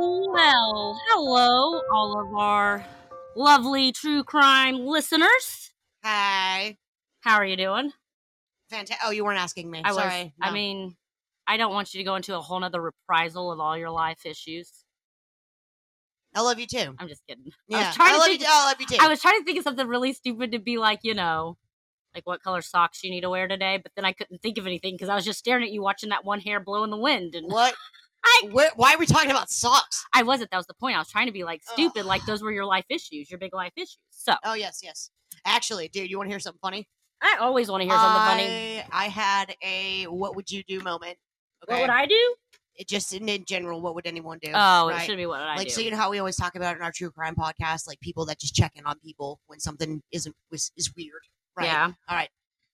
Well, hello, all of our lovely true crime listeners. Hi. How are you doing? Fantastic. Oh, you weren't asking me. I was. Sorry. I mean, I don't want you to go into a whole nother reprisal of all your life issues. I love you too. I'm just kidding. Yeah. I was trying to love think. you. I love you too. I was trying to think of something really stupid to be like, you know, like what color socks you need to wear today, but then I couldn't think of anything because I was just staring at you watching that one hair blow in the wind, and what? I- Where, why are we talking about socks? I wasn't. That was the point. I was trying to be like Ugh. stupid, like those were your life issues, your big life issues. So Oh yes, yes. Actually, dude, you want to hear something funny? I always want to hear something funny. I, I had a "What would you do" moment. What would I do? It just in, in general, what would anyone do? Oh, it right? should be what I like do. so you know how we always talk about in our true crime podcast, like people that just check in on people when something isn't is, is weird, right? Yeah. All right.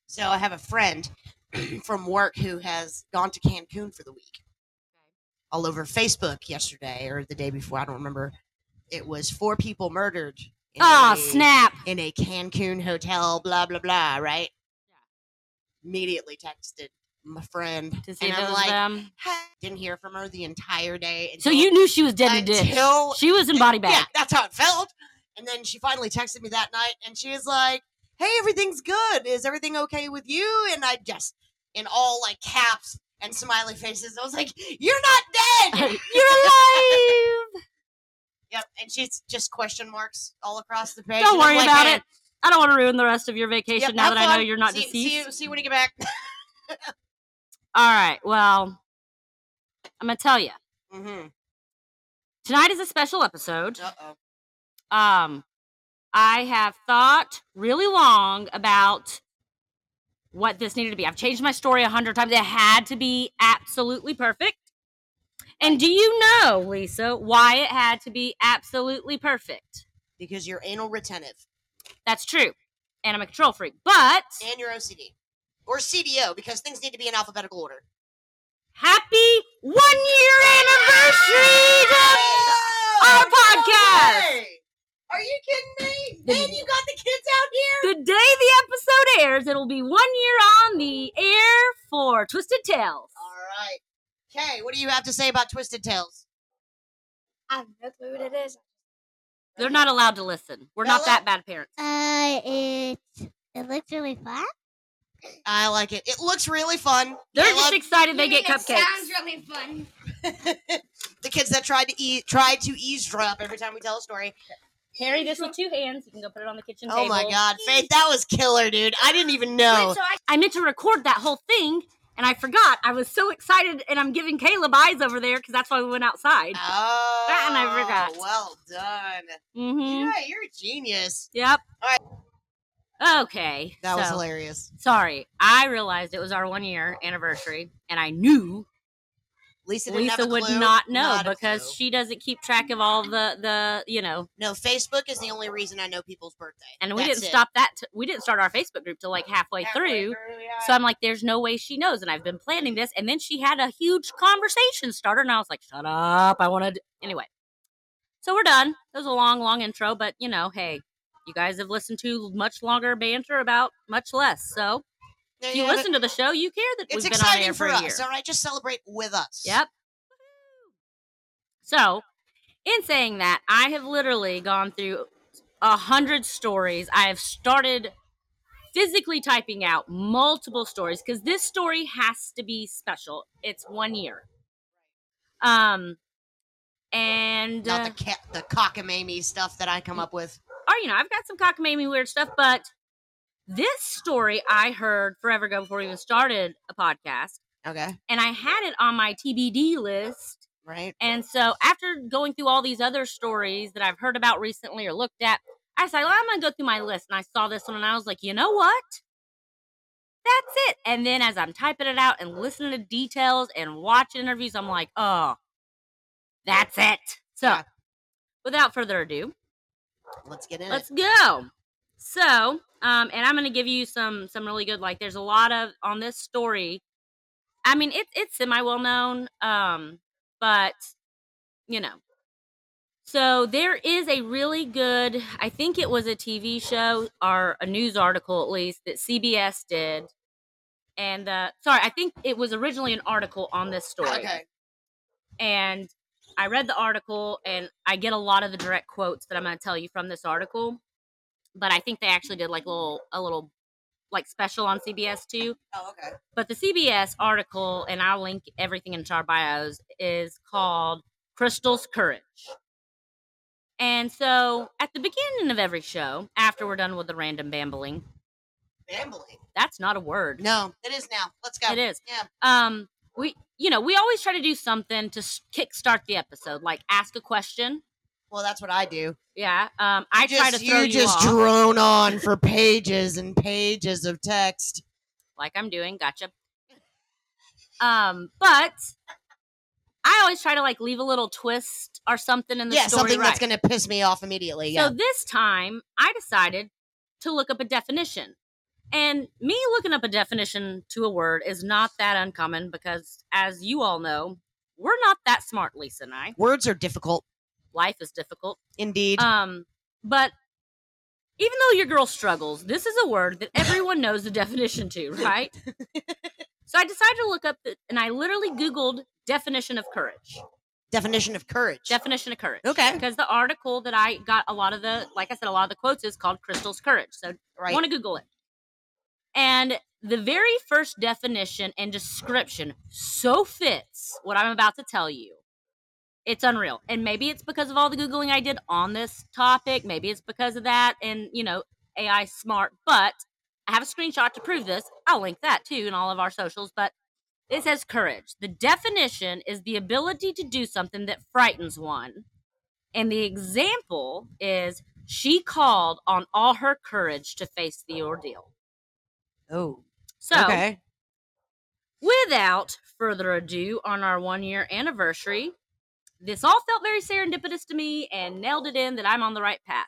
So I have a friend from work who has gone to Cancun for the week. All over Facebook yesterday or the day before, I don't remember. It was four people murdered. in Oh a- snap! In a Cancun hotel, blah blah blah. Right. Immediately texted my friend To see and I'm like, them. "Hey." didn't hear from her the entire day. So you knew she was dead in the ditch. until She was in body bag. yeah, that's how it felt. And then she finally texted me that night and she was like, Hey, everything's good. Is everything okay with you? And I just, in all like caps and smiley faces, I was like, You're not dead. You're alive. yep. And she's just question marks all across the page. Don't worry like, about "Man, it. I don't want to ruin the rest of your vacation yep, now that I know you're not see, deceased. See you, see you when you get back. All right. Well, I'm gonna tell you. mm-hmm. Tonight is a special episode. Uh oh. Um, I have thought really long about what this needed to be. I've changed my story a hundred times. It had to be absolutely perfect. And do you know, Lisa, why it had to be absolutely perfect? Because you're anal retentive That's true. And I'm a control freak. But and you're OCD. Or CDO, because things need to be in alphabetical order. happy one year anniversary to our podcast. Hey, Are you kidding me? The- Man, you got the kids out here. The day the episode airs, it'll be one year on the air for Twisted Tales. All right. Okay, what do you have to say about Twisted Tales? I have no clue what it is. They're not allowed to listen. We're not that bad parents. Uh, it it looks really fun. I like it. It looks really fun. They're I just love excited they get It cupcakes. Sounds really fun. the kids that tried to eat, tried to eavesdrop every time we tell a story. Carry this with two hands. You can go put it on the kitchen table. Oh my God, Faith, that was killer, dude. I didn't even know. Wait, so I I meant to record that whole thing, and I forgot. I was so excited, and I'm giving Caleb eyes over there because that's why we went outside. Oh, and I forgot. Well done. Mm-hmm. Yeah, you're a genius. Yep. All Okay. That was hilarious. Sorry, I realized it was our one year anniversary, and I knew Lisa didn't have Lisa would clue. not know Not because she doesn't keep track of all the the you know. no Facebook is the only reason I know people's birthday. And we That's didn't it. stop that. T- we didn't start our Facebook group till like halfway, through. yeah. So I'm like, there's no way she knows. And I've been planning this. And then she had a huge conversation starter. And I was like, shut up. I want to. Anyway. So we're done. It was a long, long intro. But, you know, hey, you guys have listened to much longer banter about much less. So There if you it. listen to the show, you care that It's we've been on air for for a us. All right, just celebrate with us. Yep. So, in saying that, I have literally gone through a hundred stories. I have started physically typing out multiple stories because this story has to be special. It's one year. Um, and Not uh, the ca- the cockamamie stuff that I come up with. or you know, I've got some cockamamie weird stuff, but this story I heard forever ago before we even started a podcast, Okay. and I had it on my TBD list. Right. And so after going through all these other stories that I've heard about recently or looked at, I said, well, I'm going to go through my list. And I saw this one and I was like, you know what? That's it. And then as I'm typing it out and listening to details and watching interviews, I'm like, oh, that's it. So Yeah. without further ado, Let's get in let's it. go. So, um, and I'm going to give you some some really good. Like, there's a lot of on this story. I mean, it's it's semi well known, um, but you know. So there is a really good. I think it was a TV show or a news article at least that CBS did. And uh, sorry, I think it was originally an article on this story Okay. and I read the article and I get a lot of the direct quotes that I'm going to tell you from this article. But I think they actually did like a little a little like special on CBS too. Oh, okay. But the CBS article, and I'll link everything into our bios, is called Krystal's Courage. And so at the beginning of every show, after we're done with the random bambling, Bambling. that's not a word. No, it is now. Let's go. It is. Yeah. Um, we you know, we always try to do something to kickstart the episode, like ask a question. Well, that's what I do. Yeah. Um, I just, try to throw you you, just off, drone on for pages and pages of text. like I'm doing. Gotcha. Um, but I always try to like leave a little twist or something in the yeah, story. something right. that's going to piss me off immediately. Yeah. So this time I decided to look up a definition. And me looking up a definition to a word is not that uncommon because, as you all know, we're not that smart, Lisa and I. Words are difficult, Life is difficult. indeed. Um, but even though your girl struggles, this is a word that everyone knows the definition to, right? so I decided to look up, the, and I literally Googled definition of courage. Definition of courage. Definition of courage. Okay. Because the article that I got a lot of the, like I said, a lot of the quotes is called Krystal's Courage. So right. want to Google it. And the very first definition and description so fits what I'm about to tell you. It's unreal. And maybe it's because of all the Googling I did on this topic. Maybe it's because of that and, you know, AI smart. But I have a screenshot to prove this. I'll link that too in all of our socials. But it says courage. The definition is the ability to do something that frightens one. And the example is she called on all her courage to face the ordeal. oh. So, okay. without further ado, on our one year anniversary, this all felt very serendipitous to me and nailed it in that I'm on the right path.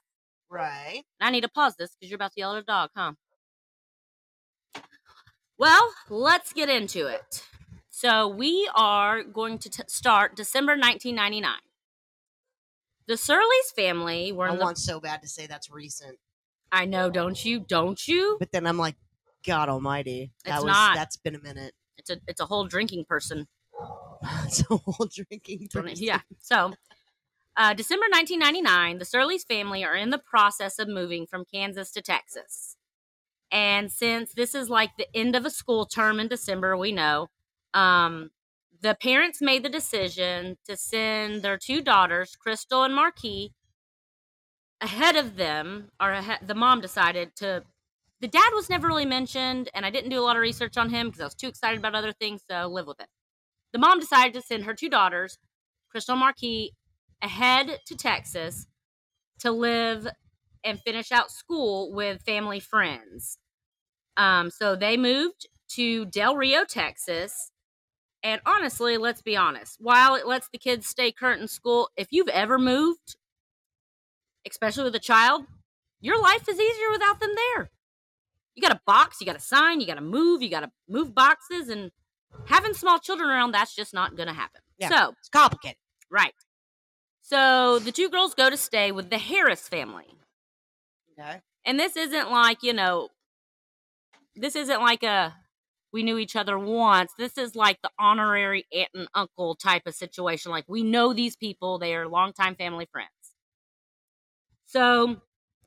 Right. And I need to pause this because you're about to yell at a dog, huh? Well, let's get into it. So, we are going to t- start December 1999. The Surles family were I the. want so bad to say that's recent, I know, don't you? Don't you? but then I'm like, God Almighty, that It's was not. that's been a minute. It's a it's a whole drinking person. It's a whole drinking. Twenty- Yeah. So, uh, December 1999, the Surles family are in the process of moving from Kansas to Texas. And since this is like the end of a school term in December, we know, um, the parents made the decision to send their two daughters, Krystal and Marquis, ahead of them, or ahe- the mom decided to. The dad was never really mentioned, and I didn't do a lot of research on him because I was too excited about other things, so live with it. The mom decided to send her two daughters, Krystal Marquis, ahead to Texas to live and finish out school with family friends. Um, so they moved to Del Rio, Texas. And honestly, let's be honest, while it lets the kids stay current in school, if you've ever moved, especially with a child, your life is easier without them there. You got a box, you got a sign, you got to move, you got to move boxes, and having small children around, that's just not going to happen. Yeah. So, It's complicated. Right. So the two girls go to stay with the Harris family. Okay. And this isn't like, you know, this isn't like a we knew each other once. This is like the honorary aunt and uncle type of situation. Like we know these people, they are longtime family friends. So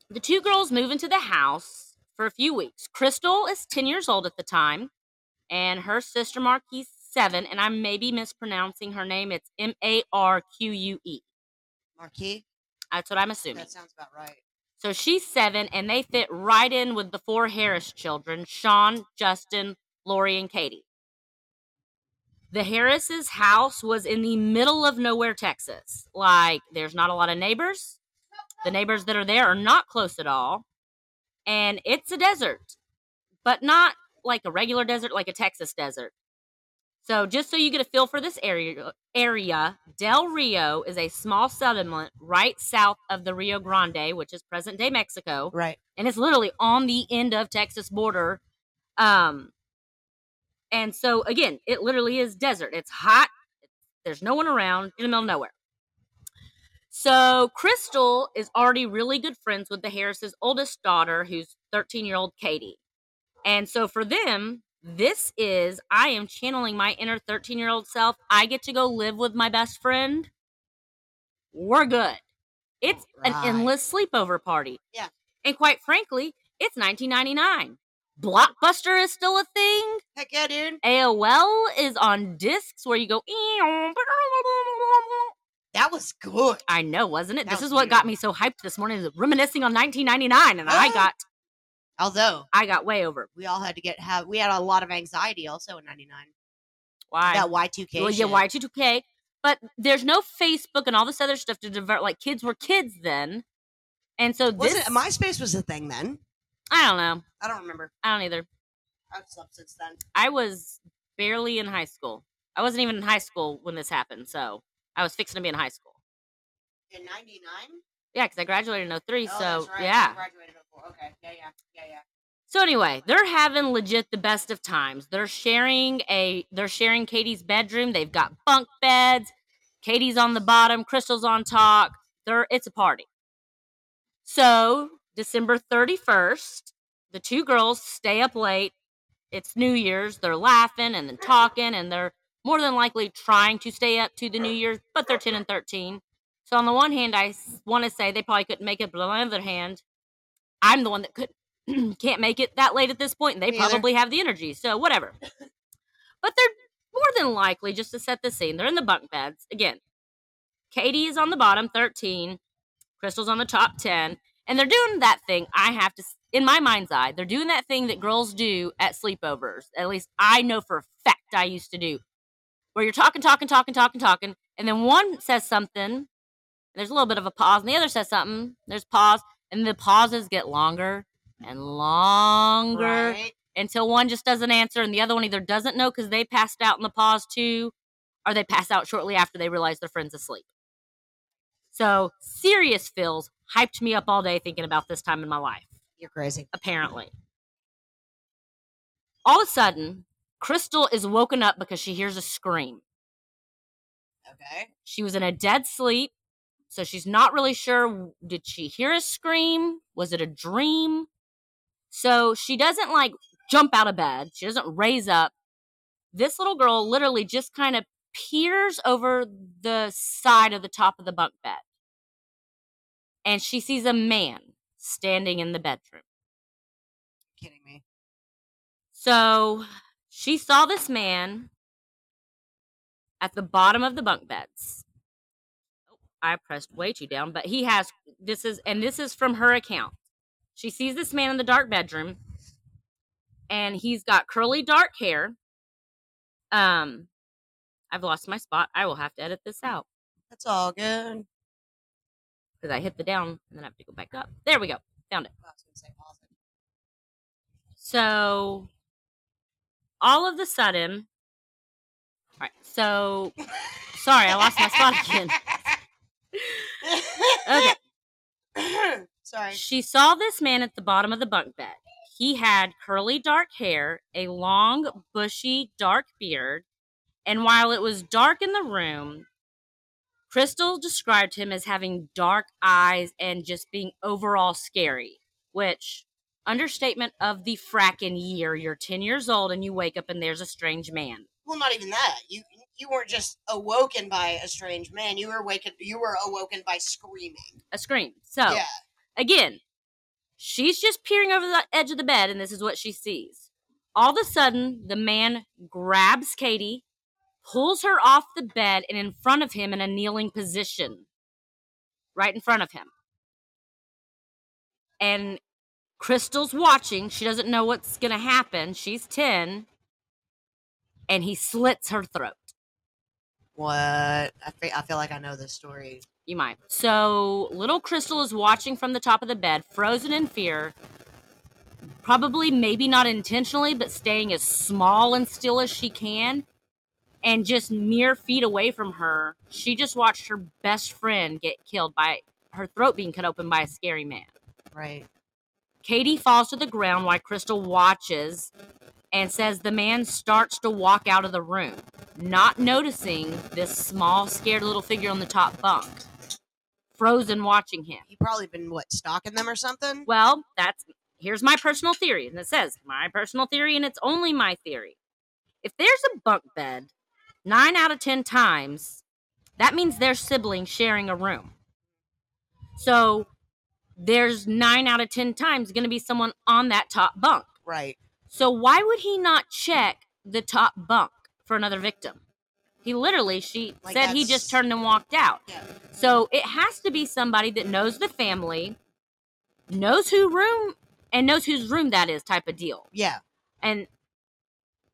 the two girls move into the house for a few weeks. Krystal is 10 years old at the time, and her sister Marquise seven, and I may be mispronouncing her name. It's M A R Q U E. Marquis. That's what I'm assuming. That sounds about right. So she's seven, and they fit right in with the four Harris children Sean, Justin, Lori, and Katie. The Harris's house was in the middle of nowhere, Texas. Like, there's not a lot of neighbors. The neighbors that are there are not close at all. And it's a desert, but not like a regular desert, like a Texas desert. So, just so you get a feel for this area, area, Del Rio is a small settlement right south of the Rio Grande, which is present day Mexico, Right. and it's literally on the end of Texas border. Um, and so again, it literally is desert. It's hot. There's no one around in the middle of nowhere. So Krystal is already really good friends with the Harris's oldest daughter, who's 13 year old Katie. And so for them, this is I am channeling my inner 13 year old self. I get to go live with my best friend. we're good. It's an endless sleepover party. Yeah. And quite frankly, it's 1999. Blockbuster is still a thing. Heck yeah, dude. AOL is on discs where you go. That was good. I know, wasn't it? That This is what got me so hyped this morning, is reminiscing on 1999, and I Ah. got Although I got way over. we all had to get have we had a lot of anxiety also in '99. Why? That Y2K. well, yeah. Y2K. But there's no Facebook and all this other stuff to divert. Like kids were kids then, and so Was this it MySpace was a thing then? I don't know. I don't remember. I don't either. I've slept since then. I was barely in high school. I wasn't even in high school when this happened, so I was fixing to be in high school. In '99. Yeah, because I graduated in 03, Oh, so right. yeah. Okay. Yeah, yeah, yeah, yeah. So anyway, they're having legit the best of times. They're sharing a they're sharing Katie's bedroom. They've got bunk beds. Katie's on the bottom, Krystal's on top. They're it's a party. So, December 31st, the two girls stay up late. It's New Year's. They're laughing and then talking and they're more than likely trying to stay up to the New Year's, but they're 10 and 13. So on the one hand, I want to say they probably couldn't make it, but on the other hand, I'm the one that could can't make it that late at this point, and they Me either. probably have the energy. So whatever. but they're more than likely just to set the scene. They're in the bunk beds again. Katie is on the bottom, thirteen. Krystal's on the top ten, and they're doing that thing. I have to, in my mind's eye, they're doing that thing that girls do at sleepovers. At least I know for a fact I used to do, where you're talking, talking, talking, talking, talking, and then one says something. There's a little bit of a pause, and the other says something. There's pause, and the pauses get longer and longer Right. until one just doesn't answer and the other one either doesn't know because they passed out in the pause too or they pass out shortly after they realize their friend's asleep. So, serious feels hyped me up all day thinking about this time in my life, You're crazy. apparently. All of a sudden, Krystal is woken up because she hears a scream. Okay. She was in a dead sleep, so she's not really sure did she hear a scream? Was it a dream? So she doesn't like jump out of bed. She doesn't raise up. This little girl literally just kind of peers over the side of the top of the bunk bed. And she sees a man standing in the bedroom. kidding me. So she saw this man at the bottom of the bunk beds. I pressed way too down, but he has this is and this is from her account. She sees this man in the dark bedroom and he's got curly dark hair. Um I've lost my spot. I will have to edit this out That's all good. because I hit the down and then I have to go back up. There we go. Found it. I was gonna say pause it. So all of the sudden, all right. So sorry, I lost my spot again. Okay. Sorry. She saw this man at the bottom of the bunk bed. He had curly dark hair, a long, bushy, dark beard, and while it was dark in the room, Krystal described him as having dark eyes and just being overall scary, which understatement of the frackin' year. You're 10 years old and you wake up and there's a strange man. Well, not even that. You you weren't just awoken by a strange man. You were awakened. You were awoken by screaming. A scream. So, Yeah. Again, she's just peering over the edge of the bed, and this is what she sees. All of a sudden, the man grabs Katie, pulls her off the bed, and in front of him in a kneeling position. Right in front of him. And Krystal's watching. She doesn't know what's going to happen. She's 10. And he slits her throat. What? I feel, I feel like I know this story. You might. So, little Krystal is watching from the top of the bed, frozen in fear. Probably, maybe not intentionally, but staying as small and still as she can. And just mere feet away from her, she just watched her best friend get killed by her throat being cut open by a scary man. Right. Katie falls to the ground while Krystal watches and says the man starts to walk out of the room, not noticing this small, scared little figure on the top bunk, frozen watching him. He probably been what stalking them or something. Well, that's here's my personal theory, and it says my personal theory, and it's only my theory. If there's a bunk bed, nine out of ten times, That means they're siblings sharing a room. So there's nine out of 10 times going to be someone on that top bunk. Right. So why would he not check the top bunk for another victim? He literally, she Like, said he just turned and walked out. Yeah. So it has to be somebody that knows the family, knows who room, and knows whose room that is, type of deal. Yeah. And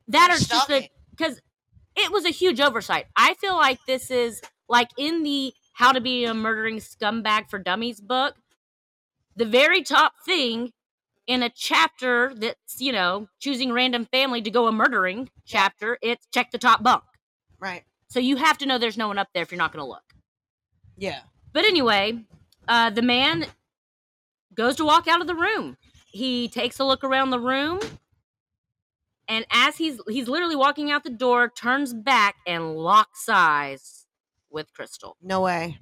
that They're just stalking. because it was a huge oversight. I feel like this is like in the How to Be a Murdering Scumbag for Dummies book, the very top thing in a chapter that's you know choosing random family to go a murdering chapter. It's check the top bunk. Right. So you have to know there's no one up there if you're not going to look. Yeah. But anyway, uh, the man goes to walk out of the room. He takes a look around the room, and as he's he's literally walking out the door, turns back and locks eyes with Krystal. No way.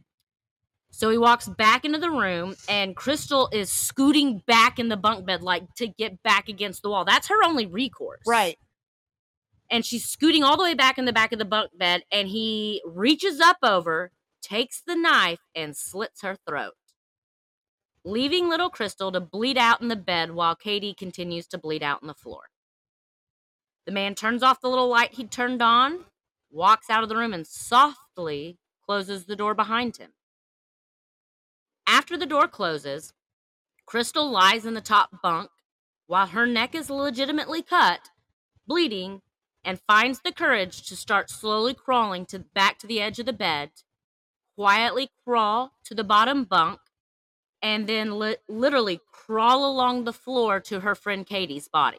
So he walks back into the room, and Krystal is scooting back in the bunk bed, like to get back against the wall. That's her only recourse. Right. and she's scooting all the way back in the back of the bunk bed and he reaches up over takes the knife and slits her throat leaving little krystal to bleed out in the bed while katie continues to bleed out on the floor the man turns off the little light he'd turned on walks out of the room and softly closes the door behind him after the door closes krystal lies in the top bunk while her neck is legitimately cut bleeding and finds the courage to start slowly crawling to back to the edge of the bed, quietly crawl to the bottom bunk, and then li- literally crawl along the floor to her friend Katie's body.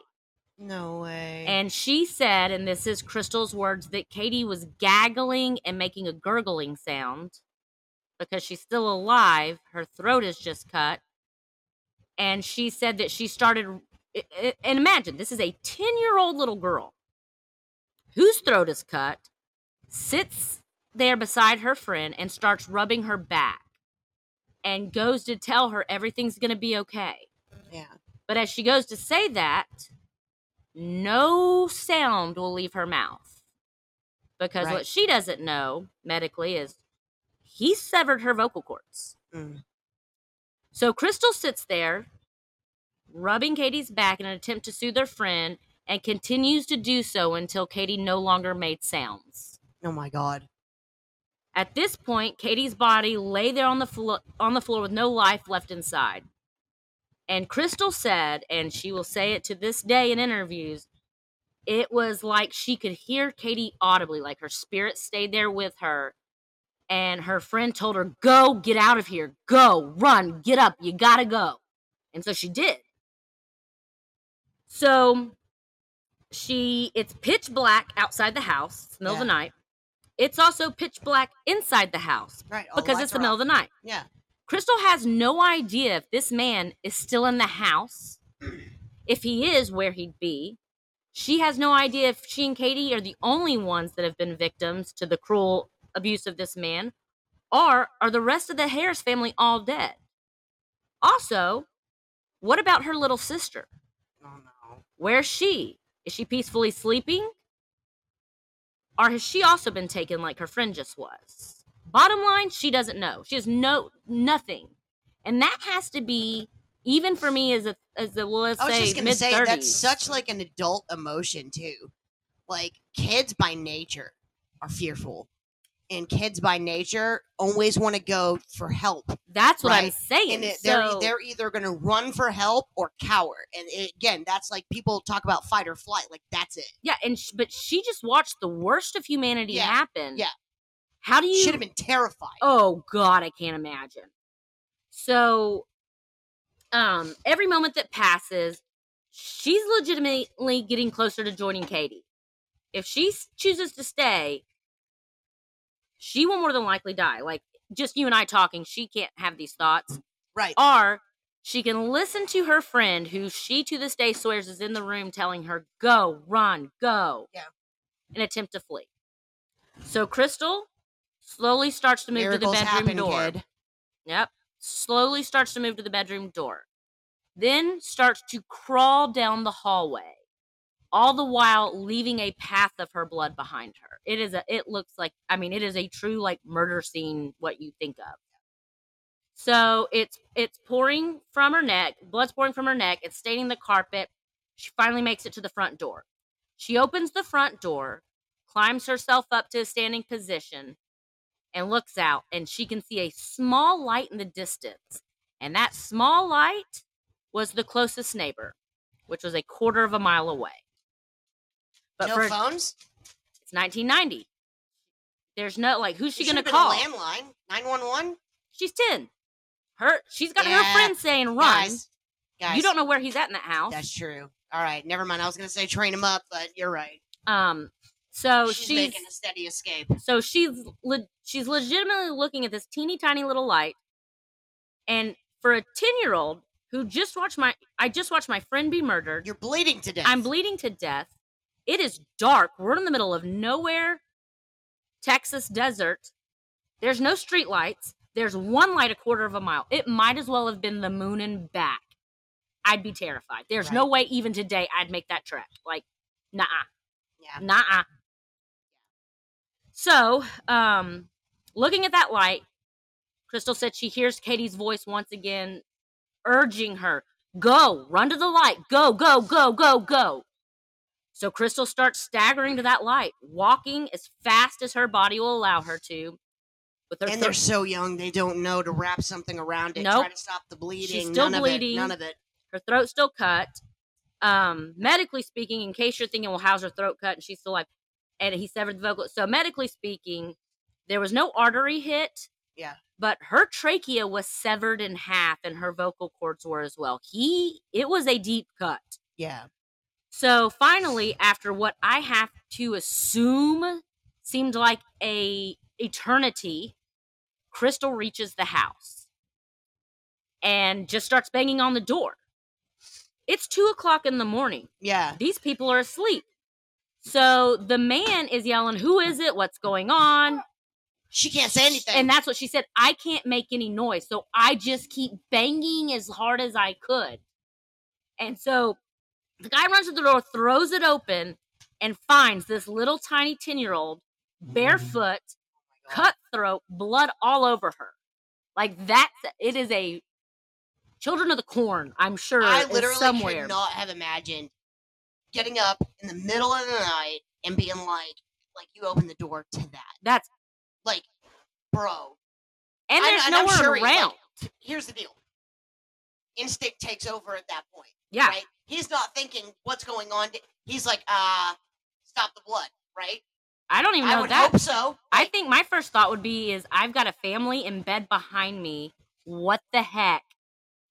No way. And she said, and this is Krystal's words, that Katie was gaggling and making a gurgling sound because she's still alive. Her throat is just cut. And she said that she started, and imagine this is a 10 year old little girl whose throat is cut, sits there beside her friend and starts rubbing her back and goes to tell her everything's going to be okay. yeah. But as she goes to say that, no sound will leave her mouth. Because Right. what she doesn't know medically is he severed her vocal cords. Mm. So Krystal sits there, rubbing Katie's back in an attempt to soothe her friend, and continues to do so until Katie no longer made sounds. Oh my god. At this point, Katie's body lay there on the flo- on the floor with no life left inside. And Krystal said, and she will say it to this day in interviews, it was like she could hear Katie audibly, like her spirit stayed there with her. And her friend told her, Go, get out of here. Go, run, get up. You gotta go. And so she did. So she, it's pitch black outside the house. It's the middle of the night. It's also pitch black inside the house Right. because it's the middle off. of the night. Yeah. Krystal has no idea if this man is still in the house. If he is, where he'd be. She has no idea if she and Katie are the only ones that have been victims to the cruel abuse of this man, or are the rest of the Harris family all dead? Also, what about her little sister? Oh no. Where's she? Is she peacefully sleeping? Or has she also been taken like her friend just was? Bottom line, she doesn't know. She has no nothing. And that has to be even for me as a as a well, let's I was say just gonna say that's such like an adult emotion too. Like kids by nature are fearful, and kids by nature always want to go for help. That's what I'm saying. And it, they're so, they're either gonna run for help or cower. And it, again, that's like people talk about fight or flight. Like that's it. yeah, and sh- but she just watched the worst of humanity Yeah, happen. yeah. How do you Should have been terrified. Oh God, I can't imagine. So, um, every moment that passes, she's legitimately getting closer to joining Katie. If she chooses to stay, she will more than likely die. Like just you and I talking, she can't have these thoughts. Right. Or she can listen to her friend, who she to this day swears is in the room, telling her, "Go, run, go," Yeah. and attempt to flee. So Krystal slowly starts to move Miracles to the bedroom happen, door. kid. Yep. Slowly starts to move to the bedroom door. Then starts to crawl down the hallway. All the while leaving a path of her blood behind her. It is a it looks like I mean it is a true like murder scene what you think of. So it's it's pouring from her neck, blood's pouring from her neck, it's staining the carpet. She finally makes it to the front door. She opens the front door, climbs herself up to a standing position, and looks out, and she can see a small light in the distance. And that small light was the closest neighbor, which was a quarter of a mile away. But no for phones. it's 1990. There's no like who's she gonna call? landline. Nine one one. She's 10. Her she's got her friend saying run. Guys, guys. you don't know where he's at in that house. That's true. All right, never mind. I was gonna say train him up, but you're right. Um so she's, she's, making a steady escape. so she's le- she's legitimately looking at this teeny tiny little light and for a 10-year-old who just watched my I just watched my friend be murdered. You're bleeding to death. I'm bleeding to death. It is dark. We're in the middle of nowhere, Texas desert. There's no street lights. There's one light a quarter of a mile. It might as well have been the moon and back. I'd be terrified. There's no way even today I'd make that trek. Like, nah, Yeah. nah. So, um, looking at that light, Krystal said she hears Katie's voice once again urging her, go, run to the light, go, go, go, go, go. So Krystal starts staggering to that light, walking as fast as her body will allow her to. With her And they're so young, they don't know to wrap something around it. Nope. Try to stop the bleeding. She's still None bleeding. Of it. None of it. her throat's still cut. Um, medically speaking, in case you're thinking, well, how's her throat cut and she's still like, and he severed the vocal. So medically speaking, there was no artery hit. Yeah. But her trachea was severed in half, and her vocal cords were as well. He, it was a deep cut. Yeah. So finally, after what I have to assume seemed like a eternity, Krystal reaches the house and just starts banging on the door. It's two o'clock in the morning. Yeah. These people are asleep. So the man is yelling, Who is it? What's going on? She can't say anything. And that's what she said. I can't make any noise. So I just keep banging as hard as I could. And so the guy runs to the door, throws it open, and finds this little tiny 10 year old mm-hmm. barefoot, Oh my God. cut throat, blood all over her. Like that's it is a children of the corn, I'm sure. I literally somewhere. could not have imagined getting up in the middle of the night and being like, like you open the door to that. That's Like, bro. and I- there's I'm nowhere sure he, like, around. Here's the deal. Instinct takes over at that point. yeah. Right? He's not thinking what's going on. He's like, uh, stop the blood, right? I don't even I know would that. hope so. I think my first thought would be is I've got a family in bed behind me. What the heck?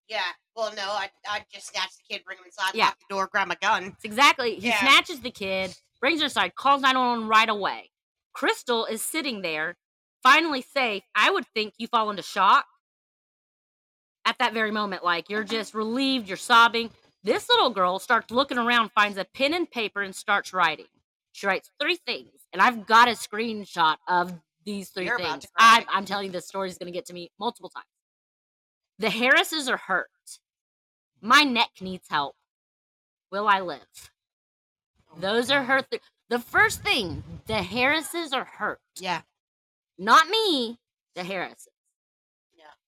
Yeah. Well, no, I I just snatch the kid, bring him inside, Yeah. lock the door, grab my gun. It's exactly. He Yeah. snatches the kid, brings her inside, calls 911 right away. Krystal is sitting there, finally safe. I would think you fall into shock at that very moment. Like you're just relieved, you're sobbing. This little girl starts looking around, finds a pen and paper, and starts writing. She writes three things, and I've got a screenshot of these 3 You're things. I'm, I'm telling you, this story is going to get to me multiple times. The Harrises are hurt. My neck needs help. Will I live? Those are her. Th- the first thing, the Harrises are hurt. Yeah. Not me, the Harrises.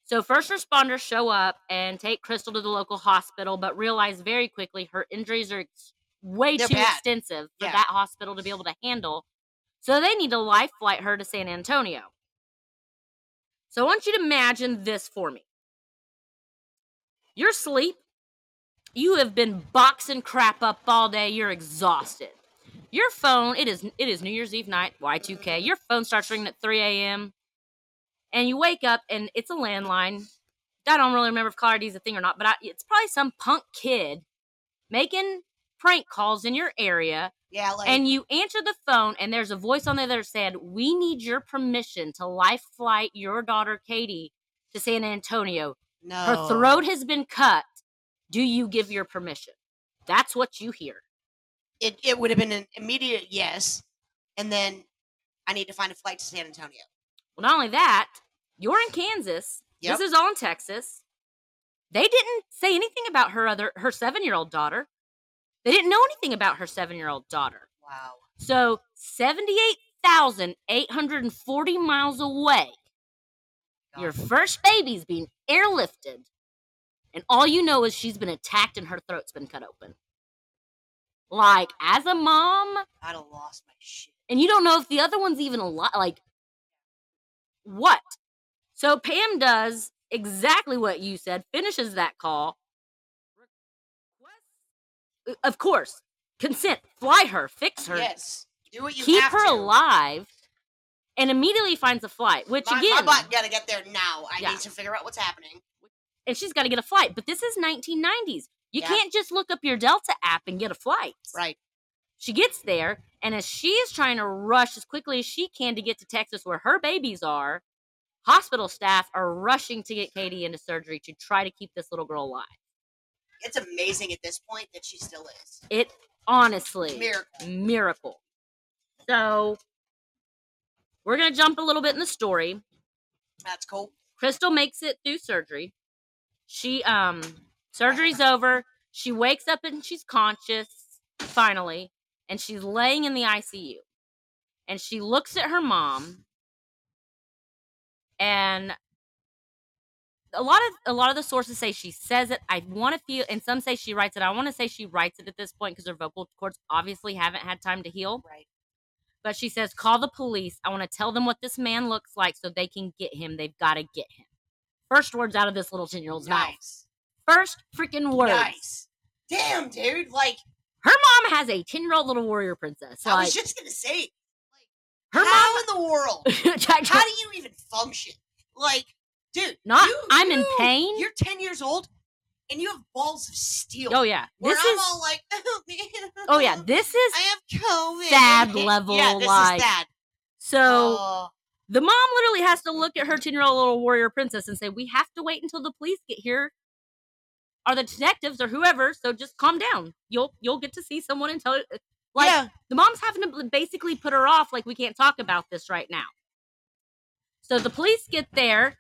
So first responders show up and take Krystal to the local hospital, but realize very quickly her injuries are ex- way They're too bad. extensive for Yeah. that hospital to be able to handle. So they need to life flight her to San Antonio. So I want you to imagine this for me. You're asleep. You have been boxing crap up all day. You're exhausted. Your phone, it is it is New Year's Eve night, Y2K. Your phone starts ringing at 3 a.m. And you wake up and it's a landline. I don't really remember if ID is a thing or not, but I, it's probably some punk kid making prank calls in your area Yeah, like and you answer the phone and there's a voice on the other said we need your permission to life flight your daughter katie to san antonio no. her throat has been cut do you give your permission that's what you hear It it would have been an immediate yes, and then I need to find a flight to San Antonio. Well not only that you're in kansas Yep. this is all in texas they didn't say anything about her other her seven year old daughter They didn't know anything about her seven year old daughter. Wow. So 78,840 miles away, your God. first baby's being airlifted, and all you know is she's been attacked and her throat's been cut open. Like, as a mom, I'd have lost my shit. and you don't know if the other one's even alive. Like, what? So Pam does exactly what you said, finishes that call. uh, Of course, consent, fly her, fix her, Yes. Do what you keep her to. alive, and immediately finds a flight, which My, my again, butt gotta get there now. I Yeah. need to figure out what's happening. and she's got to get a flight. But this is 1990s. You Yeah. can't just look up your Delta app and get a flight. Right. She gets there, and as she is trying to rush as quickly as she can to get to Texas where her babies are, hospital staff are rushing to get Katie into surgery to try to keep this little girl alive. It's amazing at this point that she still is. It honestly, Miracle. miracle. So, we're going to jump a little bit in the story. That's cool. Krystal makes it through surgery. She um surgery's over. She wakes up and she's conscious finally, and she's laying in the ICU. And she looks at her mom and a lot of a lot of the sources say she says it. I want to feel and some say she writes it. I want to say she writes it at this point because her vocal cords obviously haven't had time to heal. Right. But she says, call the police. I want to tell them what this man looks like so they can get him. They've got to get him. First words out of this little 10 year old's mouth. Nice. First freaking words. Nice. Damn, dude. Like, Her mom has a 10 year old little warrior princess. I Like, was just gonna say, like, her how in the world? How do you even function? Like, dude, Not, you- I'm in pain. You're 10 years old and you have balls of steel. Oh, yeah. Where This I'm is. all like, Oh, yeah. This is. I have COVID. sad level, Yeah, this like- is sad. So Oh, the mom literally has to look at her 10 year old little warrior princess and say, We have to wait until the police get here. Or the detectives or whoever, so just calm down. You'll you'll get to see someone and tell. Uh, like yeah. the mom's having to basically put her off like we can't talk about this right now so the police get there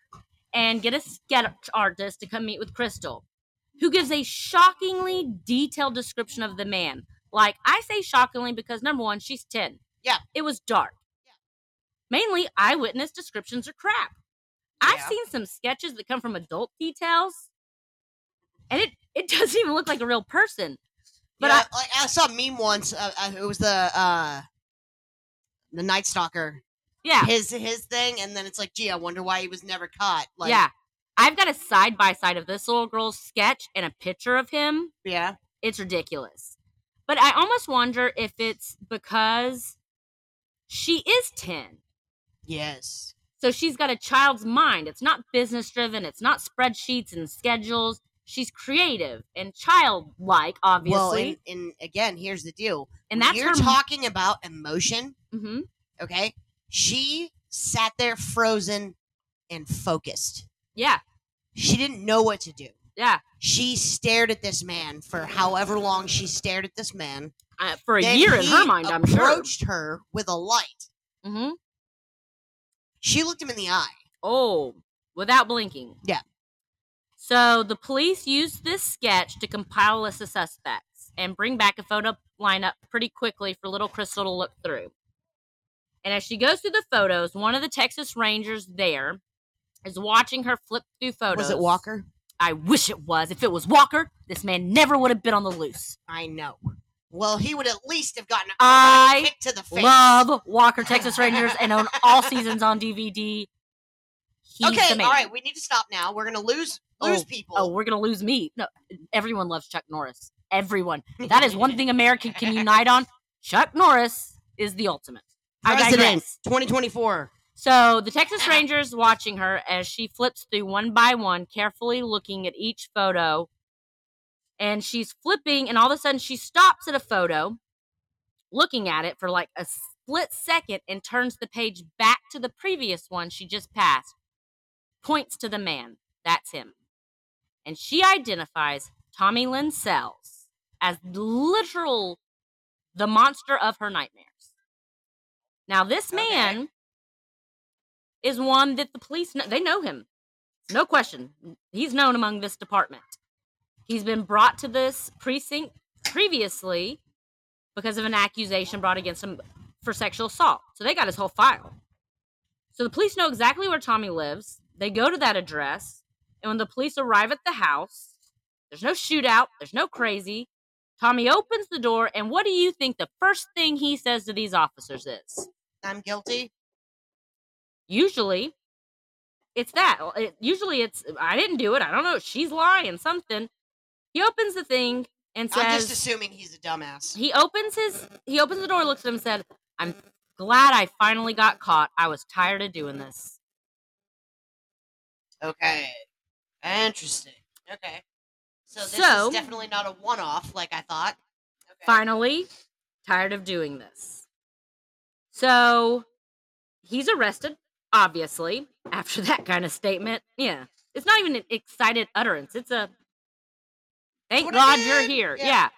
and get a sketch artist to come meet with krystal who gives a shockingly detailed description of the man like i say shockingly because number one she's 10 Yeah. it was dark Yeah. mainly eyewitness descriptions are crap i've seen some sketches that come from adult details and it it doesn't even look like a real person but But I- I, like, I saw a meme once. Uh, uh, it was the uh, the Night Stalker, yeah his his thing, and then it's like, gee, I wonder why he was never caught. Like, yeah. I've got a side by side of this little girl's sketch and a picture of him. yeah. It's ridiculous. But I almost wonder if it's because she is 10. Yes. So she's got a child's mind. It's not business driven, it's not spreadsheets and schedules. She's creative and childlike, obviously. Well, and, and again, here's the deal. and that's you're her. talking about emotion. hmm Okay, she sat there frozen and focused. Yeah, She didn't know what to do. yeah. She stared at this man for however long she stared at this man. Uh, for a Then year in her mind, I'm sure. Approached her with a light. hmm She looked him in the eye. Oh, without blinking. Yeah. So the police used this sketch to compile a list of suspects and bring back a photo lineup pretty quickly for little Krystal to look through. And as she goes through the photos, one of the Texas Rangers there is watching her flip through photos. Was it Walker? I wish it was. If it was Walker, this man never would have been on the loose. I know. Well, he would at least have gotten a, I kick to the face. Love Walker Texas Rangers and own all seasons on DVD. He's okay, all right. We need to stop now. We're gonna lose lose Oh, people. Oh, we're gonna lose me. No, everyone loves Chuck Norris. Everyone. That is one thing America can unite on. Chuck Norris is the ultimate. President 2024. So the Texas ah. Rangers watching her as she flips through one by one, carefully looking at each photo. And she's flipping, and all of a sudden she stops at a photo, looking at it for like a split second, and turns the page back to the previous one she just passed. Points to the man. That's him. And she identifies Tommy Lynn Sells as literal the monster of her nightmares. Now, this Okay. man is one that the police know, they know him. No question. He's known among this department. He's been brought to this precinct previously because of an accusation brought against him for sexual assault. So they got his whole file. So the police know exactly where Tommy lives. They go to that address. And when the police arrive at the house, there's no shootout, there's no crazy. Tommy opens the door, and what do you think the first thing he says to these officers is? I'm guilty. Usually, it's that. It, usually, it's I didn't do it. I don't know. She's lying. Something. He opens the thing and says, I'm just assuming he's a dumbass. he opens his he opens the door, looks at him, and said, "I'm glad I finally got caught. I was tired of doing this." Okay. Interesting. Okay. So this So- is definitely not a one-off like I thought. Okay. Finally, tired of doing this. So he's arrested, obviously, after that kind of statement. Yeah. It's not even an excited utterance. It's a thank What I God you're did. here. Yeah. Yeah.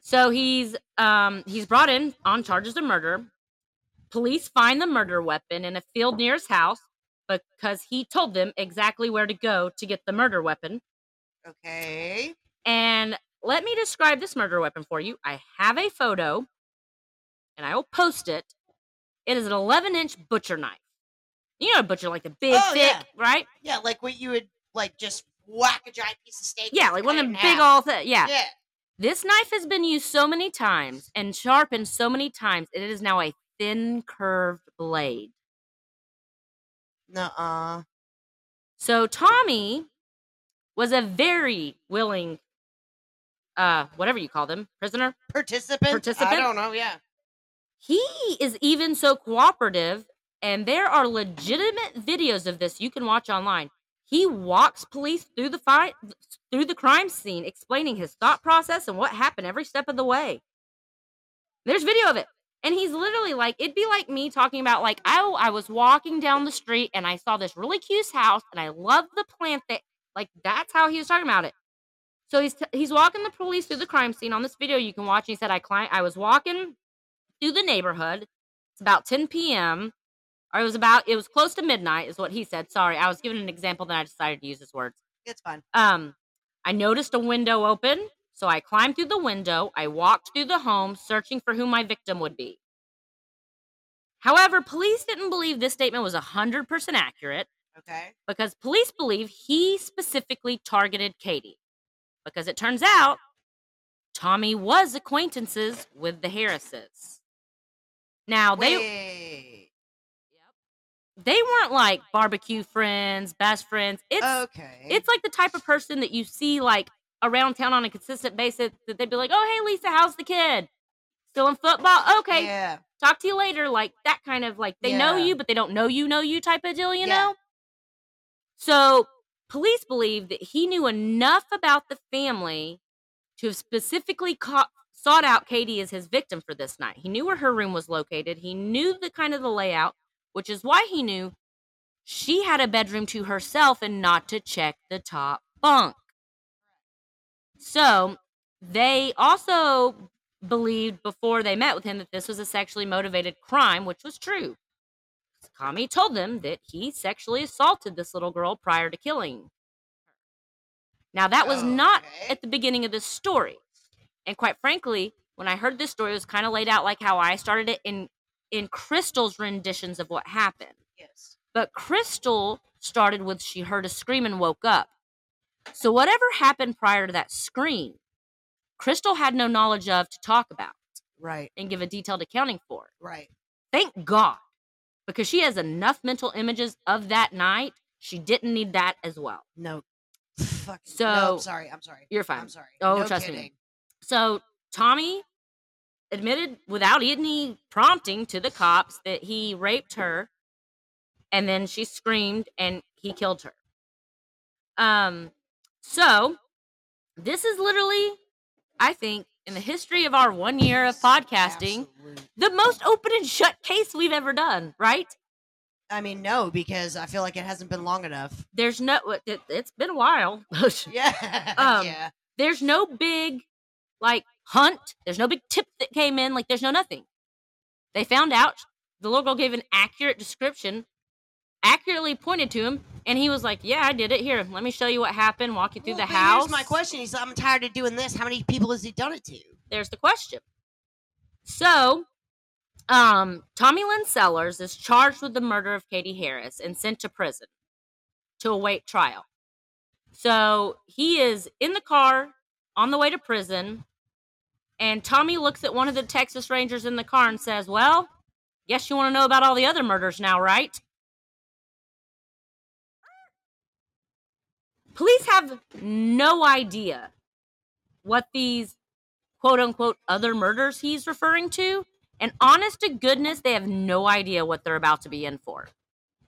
So he's um he's brought in on charges of murder. Police find the murder weapon in a field near his house because he told them exactly where to go to get the murder weapon. Okay. And let me describe this murder weapon for you. I have a photo and I will post it. It is an 11 inch butcher knife. You know, a butcher like the big, Oh, thick, yeah. right? Yeah, like what you would like just whack a giant piece of steak. Yeah, like one of it them big old thing. Yeah. Yeah. This knife has been used so many times and sharpened so many times. It is now a thin, curved blade. Nuh-uh. So Tommy was a very willing, uh, whatever you call them, prisoner. Participant? participant. I don't know, yeah. He is even so cooperative, and there are legitimate videos of this you can watch online. He walks police through the fight through the crime scene, explaining his thought process and what happened every step of the way. There's video of it. And he's literally like, it'd be like me talking about like, oh, I was walking down the street and I saw this really cute house and I love the plant that like that's how he was talking about it. So he's he's walking the police through the crime scene on this video you can watch. He said, I climb I was walking through the neighborhood. It's about 10 p.m. Or it was about it was close to midnight, is what he said. Sorry, I was giving an example, then I decided to use his words. It's fine. Um, I noticed a window open, so I climbed through the window. I walked through the home, searching for who my victim would be. However, police didn't believe this statement was 100% accurate Okay. because police believe he specifically targeted Katie. Because it turns out Tommy was acquaintances with the Harrises. Now, they Wait. they weren't like barbecue friends, best friends. It's okay. it's like the type of person that you see like around town on a consistent basis that they'd be like, "Oh, hey Lisa, how's the kid? Still in football? Okay, Yeah. talk to you later." Like that kind of like they know you, but they don't know you know you type of deal, you Yeah. know. So police believe that he knew enough about the family to have specifically caught, sought out Katie as his victim for this night. He knew where her room was located. He knew the kind of the layout, which is why he knew she had a bedroom to herself and not to check the top bunk. So they also believed before they met with him that this was a sexually motivated crime, which was true. Tommy told them that he sexually assaulted this little girl prior to killing. Now, that was not at the beginning of this story. And quite frankly, when I heard this story, it was kind of laid out like how I started it in in Krystal's renditions of what happened. Yes. But Krystal started with she heard a scream and woke up. So whatever happened prior to that scream, Krystal had no knowledge of to talk about Right. and give a detailed accounting for. Right. Thank God. Because she has enough mental images of that night, she didn't need that as well. No. Fuck. no, So- I'm sorry. I'm sorry. You're fine. I'm sorry. Oh, no trust me. So Tommy admitted without any prompting to the cops that he raped her and then she screamed and he killed her. Um so this is literally I think in the history of our 1 year of podcasting Absolute- the most open and shut case we've ever done, right? I mean, no, because I feel like it hasn't been long enough. There's no it, it's been a while. Yeah. Um, yeah. there's no big like hunt. There's no big tip that came in. Like there's no nothing. They found out the little girl gave an accurate description, accurately pointed to him, And he was like, "Yeah, I did it. Here, let me show you what happened. Walk you through Well, the house." Here's my question. He's I'm tired of doing this. How many people has he done it to? There's the question. So, um, Tommy Lynn Sellers is charged with the murder of Katie Harris and sent to prison to await trial. So he is in the car on the way to prison, and Tommy looks at one of the Texas Rangers in the car and says, Well, guess you want to know about all the other murders now, right? Police have no idea what these quote unquote other murders he's referring to. And honest to goodness, they have no idea what they're about to be in for.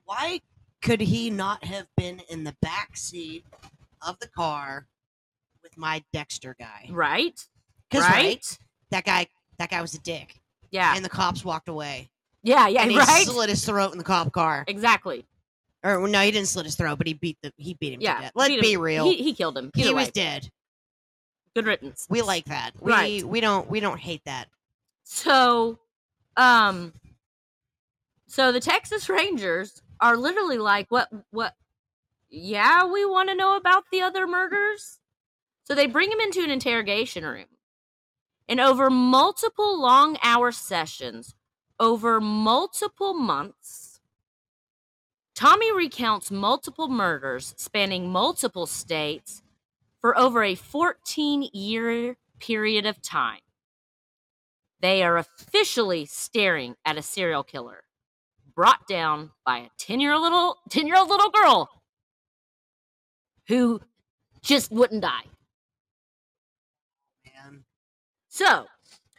Why could he not have been in the back seat of the car with my Dexter guy? Right? Right, that guy, that guy was a dick, Yeah. and the cops walked away, yeah, yeah, and he right? slit his throat in the cop car. exactly. Or no, he didn't slit his throat, but he beat the he beat him Yeah. to death. Let's be real. He, He, he killed him. Either was way. dead. Good riddance. We like that. We Right. we don't we don't hate that. So, um, so the Texas Rangers are literally like, what, what? Yeah, we want to know about the other murders. So they bring him into an interrogation room. And over multiple long hour sessions, over multiple months, Tommy recounts multiple murders spanning multiple states for over a 14 year period of time they are officially staring at a serial killer brought down by a 10 year little 10 year old little girl who just wouldn't die. Man. So,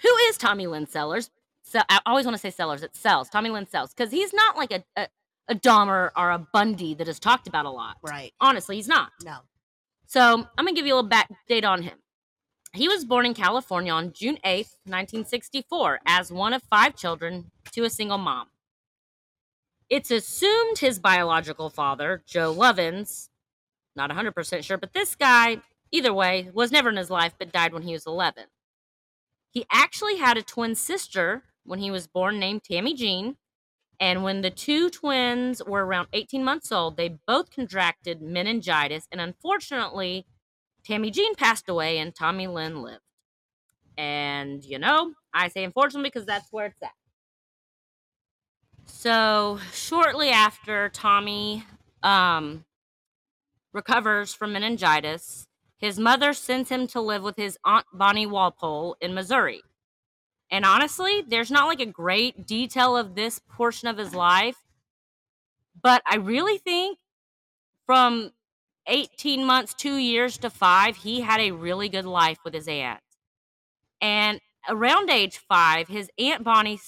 who is Tommy Lynn Sellers? So I always want to say Sellers. It's Sells. Tommy Lynn Sells because he's not like a, a a Dahmer or a Bundy that is talked about a lot. Right. Honestly, he's not. No. So I'm gonna give you a little back date on him. He was born in California on June 8th, 1964, as one of five children to a single mom. It's assumed his biological father, Joe Lovins, not 100% sure, but this guy, either way, was never in his life but died when he was 11. He actually had a twin sister when he was born named Tammy Jean, and when the two twins were around 18 months old, they both contracted meningitis, and unfortunately, Tammy Jean passed away and Tommy Lynn lived. And, you know, I say unfortunately because that's where it's at. So, shortly after Tommy um, recovers from meningitis, his mother sends him to live with his Aunt Bonnie Walpole in Missouri. And honestly, there's not like a great detail of this portion of his life, but I really think from 18 months, two years to five, he had a really good life with his aunt. And around age five, his Aunt Bonnie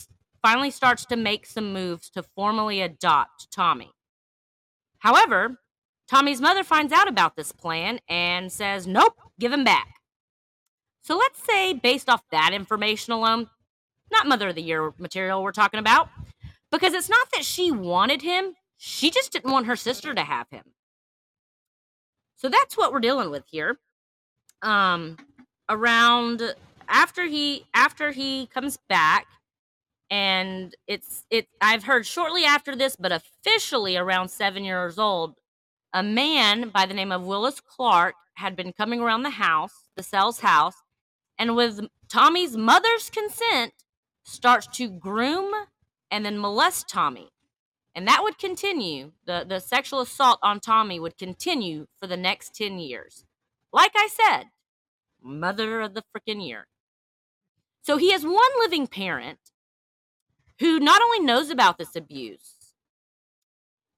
finally starts to make some moves to formally adopt Tommy. However, Tommy's mother finds out about this plan and says, nope, give him back. So let's say, based off that information alone, not Mother of the Year material we're talking about, because it's not that she wanted him, she just didn't want her sister to have him. So that's what we're dealing with here. Um, around after he after he comes back, and it's it. I've heard shortly after this, but officially around seven years old, a man by the name of Willis Clark had been coming around the house, the Sells' house, and with Tommy's mother's consent, starts to groom and then molest Tommy. And that would continue. The, the sexual assault on Tommy would continue for the next 10 years. Like I said, mother of the freaking year. So he has one living parent who not only knows about this abuse,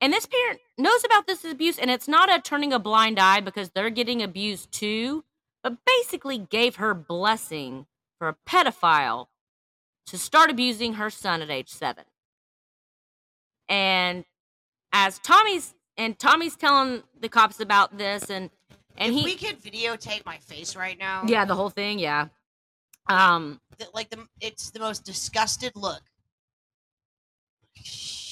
and this parent knows about this abuse, and it's not a turning a blind eye because they're getting abused too, but basically gave her blessing for a pedophile to start abusing her son at age seven. And as Tommy's and Tommy's telling the cops about this, and and if he we could videotape my face right now. yeah the whole thing yeah um th- like the it's the most disgusted look.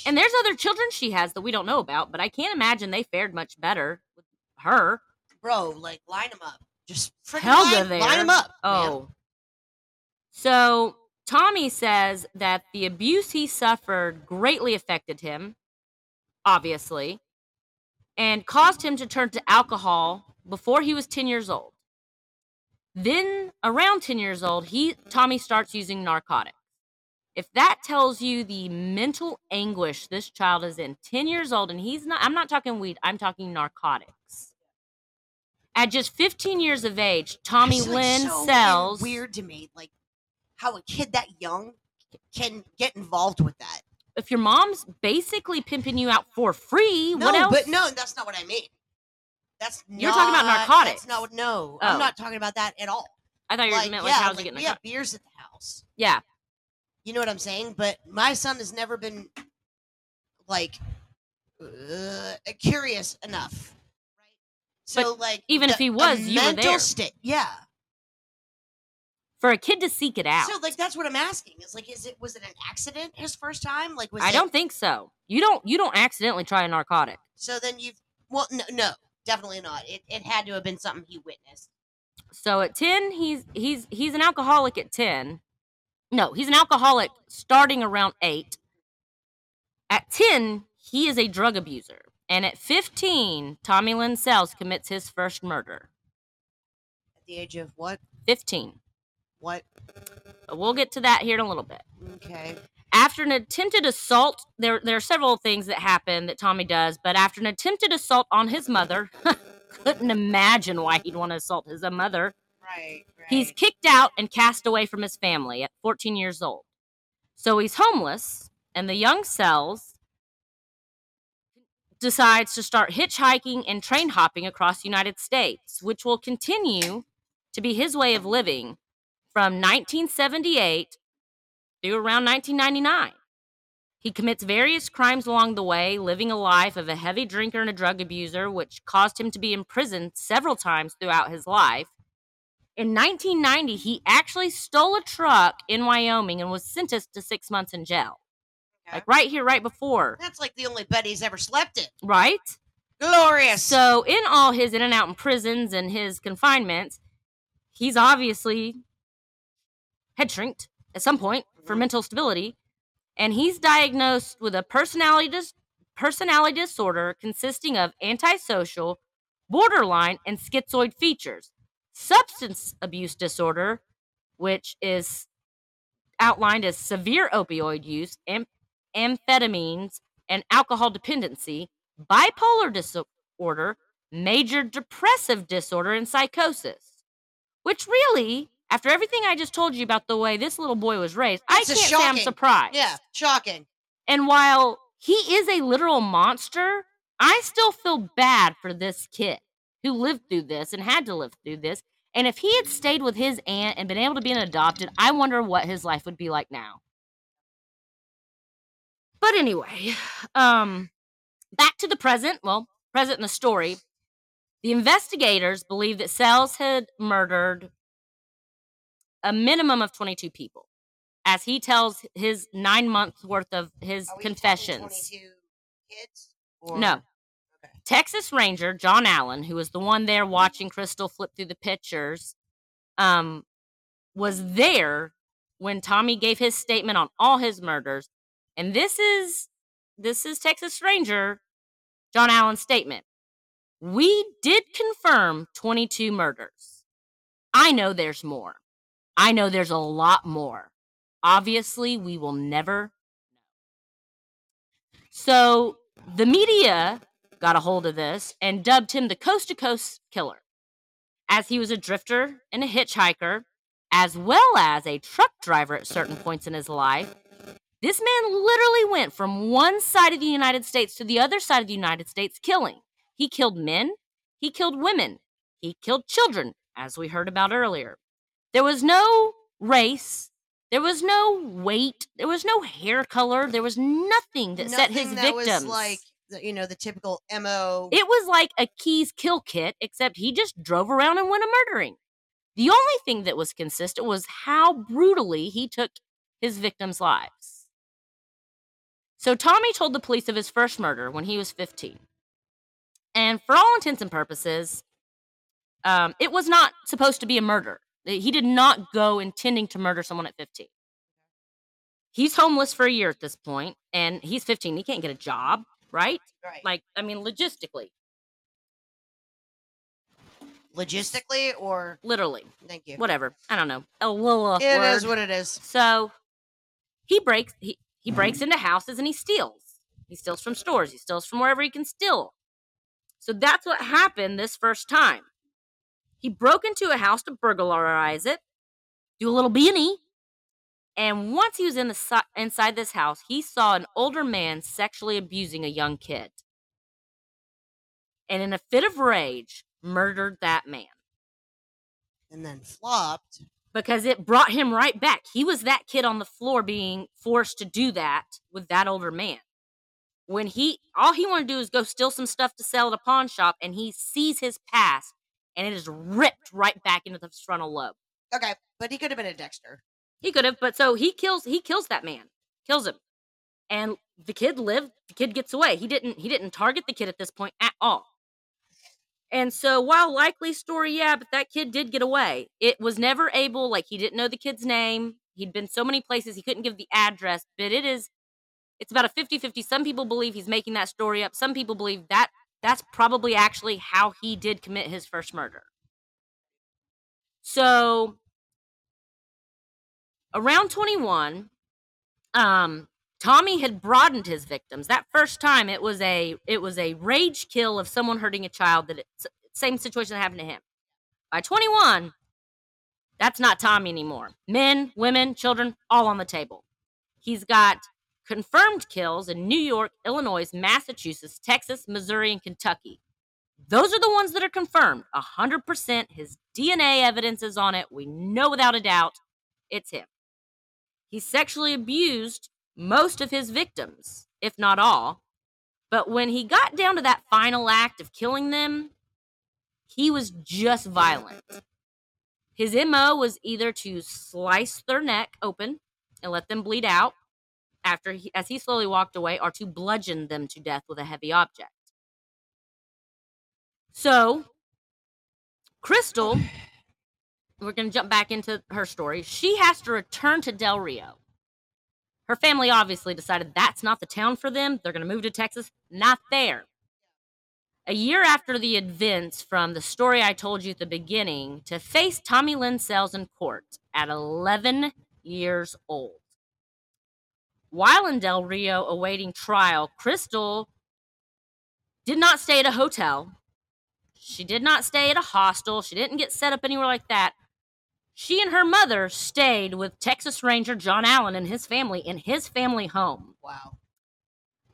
and there's other children she has that we don't know about but i can't imagine they fared much better with her Bro, like line them up. Just freaking line, there. line them up. man. oh so tommy says that the abuse he suffered greatly affected him obviously and caused him to turn to alcohol before he was 10 years old. Then, around 10 years old, he Tommy starts using narcotics. If that tells you the mental anguish this child is in, 10 years old, and he's not, I'm not talking weed, I'm talking narcotics. At just 15 years of age, Tommy It's, like, Lynn so sells. Weird to me, like how a kid that young can get involved with that. If your mom's basically pimping you out for free, No, what else? but no, that's not what I mean. That's You're talking about narcotics. Not what. No, Oh. I'm not talking about that at all. I thought you like, meant like yeah, how's like, getting we have beers at the house. Yeah. You know what I'm saying? But my son has never been like uh, curious enough. Right. So like, even if he was, you were mental there. state. Yeah. For a kid to seek it out. So like, that's what I'm asking. Is like, is it was it an accident his first time? Like, was I it- don't think so. You don't you don't accidentally try a narcotic. So then you've well, no, no, definitely not. It it had to have been something he witnessed. So at 10, he's he's he's an alcoholic at 10. No, he's an alcoholic starting around 8. At 10, he is a drug abuser. And at 15, Tommy Lynn Sells commits his first murder. At the age of what? 15. What? We'll get to that here in a little bit. Okay. After an attempted assault, there there are several things that happen that Tommy does, but after an attempted assault on his mother, couldn't imagine why he'd want to assault his mother. Right. Right. He's kicked out and cast away from his family at 14 years old. So he's homeless, and the young Sells decides to start hitchhiking and train hopping across the United States, which will continue to be his way of living from 1978 through around 1999. He commits various crimes along the way, living a life of a heavy drinker and a drug abuser, which caused him to be imprisoned several times throughout his life. In 1990, he actually stole a truck in Wyoming and was sentenced to six months in jail. Okay. Like right here, right before, That's like the only bed he's ever slept in. right? Glorious. So, in all his in and out in prisons and his confinements, he's obviously head shrinked at some point for mental stability, and he's diagnosed with a personality dis- personality disorder consisting of antisocial, borderline, and schizoid features. Substance abuse disorder, which is outlined as severe opioid use, am- amphetamines, and alcohol dependency, bipolar disorder, major depressive disorder, and psychosis. Which really, after everything I just told you about the way this little boy was raised, It's I can't say I'm surprised. yeah, shocking. And while he is a literal monster, I still feel bad for this kid who lived through this and had to live through this. And if he had stayed with his aunt and been able to be an adopted, I wonder what his life would be like now. But anyway, um, back to the present. Well, present in the story. The investigators believe that Sells had murdered a minimum of 22 people, as he tells his nine months worth of his confessions. 22 kids? Or- No. Okay. Texas Ranger John Allen, who was the one there watching Krystal flip through the pictures, um, was there when Tommy gave his statement on all his murders. And this is this is Texas Ranger John Allen's statement. We did confirm 22 murders. I know there's more. I know there's a lot more. Obviously, we will never know. So the media got a hold of this and dubbed him the coast to coast killer, as he was a drifter and a hitchhiker, as well as a truck driver at certain points in his life. This man literally went from one side of the United States to the other side of the United States killing. He killed men, he killed women, he killed children, as we heard about earlier. There was no race, there was no weight, there was no hair color, there was nothing that set his Nothing that victims. was like you know the typical mo. It was like a Keyes kill kit, except he just drove around and went a murdering. The only thing that was consistent was how brutally he took his victims' lives. So Tommy told the police of his first murder when he was 15. And for all intents and purposes, um, it was not supposed to be a murder. He did not go intending to murder someone at 15. He's homeless for a year at this point, and he's 15. He can't get a job, right? right. Like, I mean, logistically. Logistically, or literally, thank you. whatever. I don't know. A little It word. is what it is. So he breaks he, he breaks into houses and he steals. He steals from stores. He steals from wherever he can steal. So that's what happened this first time. He broke into a house to burglarize it, do a little B&E, and once he was in the si- inside this house, he saw an older man sexually abusing a young kid. And in a fit of rage, murdered that man And then flopped. because it brought him right back. He was that kid on the floor being forced to do that with that older man. When he all he wanted to do is go steal some stuff to sell at a pawn shop, and he sees his past, and it is ripped right back into the frontal lobe. Okay, but he could have been a Dexter. He could have, but so he kills he kills that man, kills him, and the kid lived. The kid gets away. He didn't he didn't target the kid at this point at all. And so while likely story, yeah, but that kid did get away. It was never able, like he didn't know the kid's name. He'd been so many places he couldn't give the address, but it is it's about a 50-50. Some people believe he's making that story up. Some people believe that that's probably actually how he did commit his first murder. So around 21 um tommy had broadened his victims. That first time it was a it was a rage kill of someone hurting a child that it's same situation that happened to him. By 21 that's not tommy anymore. Men women children all on the table. He's got confirmed kills in new york illinois massachusetts texas missouri and kentucky. Those are the ones that are confirmed. 100% his dna evidence is on it. We know without a doubt it's him. He sexually abused most of his victims, if not all. But when he got down to that final act of killing them, he was just violent. His MO was either to slice their neck open and let them bleed out after he, as he slowly walked away or to bludgeon them to death with a heavy object. So, Krystal we're going to jump back into her story. She has to return to Del Rio. Her family obviously decided that's not the town for them. They're going to move to Texas. Not there. A year after the events from the story I told you at the beginning, to face Tommy Lynn in court at 11 years old. While in Del Rio awaiting trial, Krystal did not stay at a hotel. She did not stay at a hostel. She didn't get set up anywhere like that. She and her mother stayed with Texas Ranger John Allen and his family in his family home. Wow.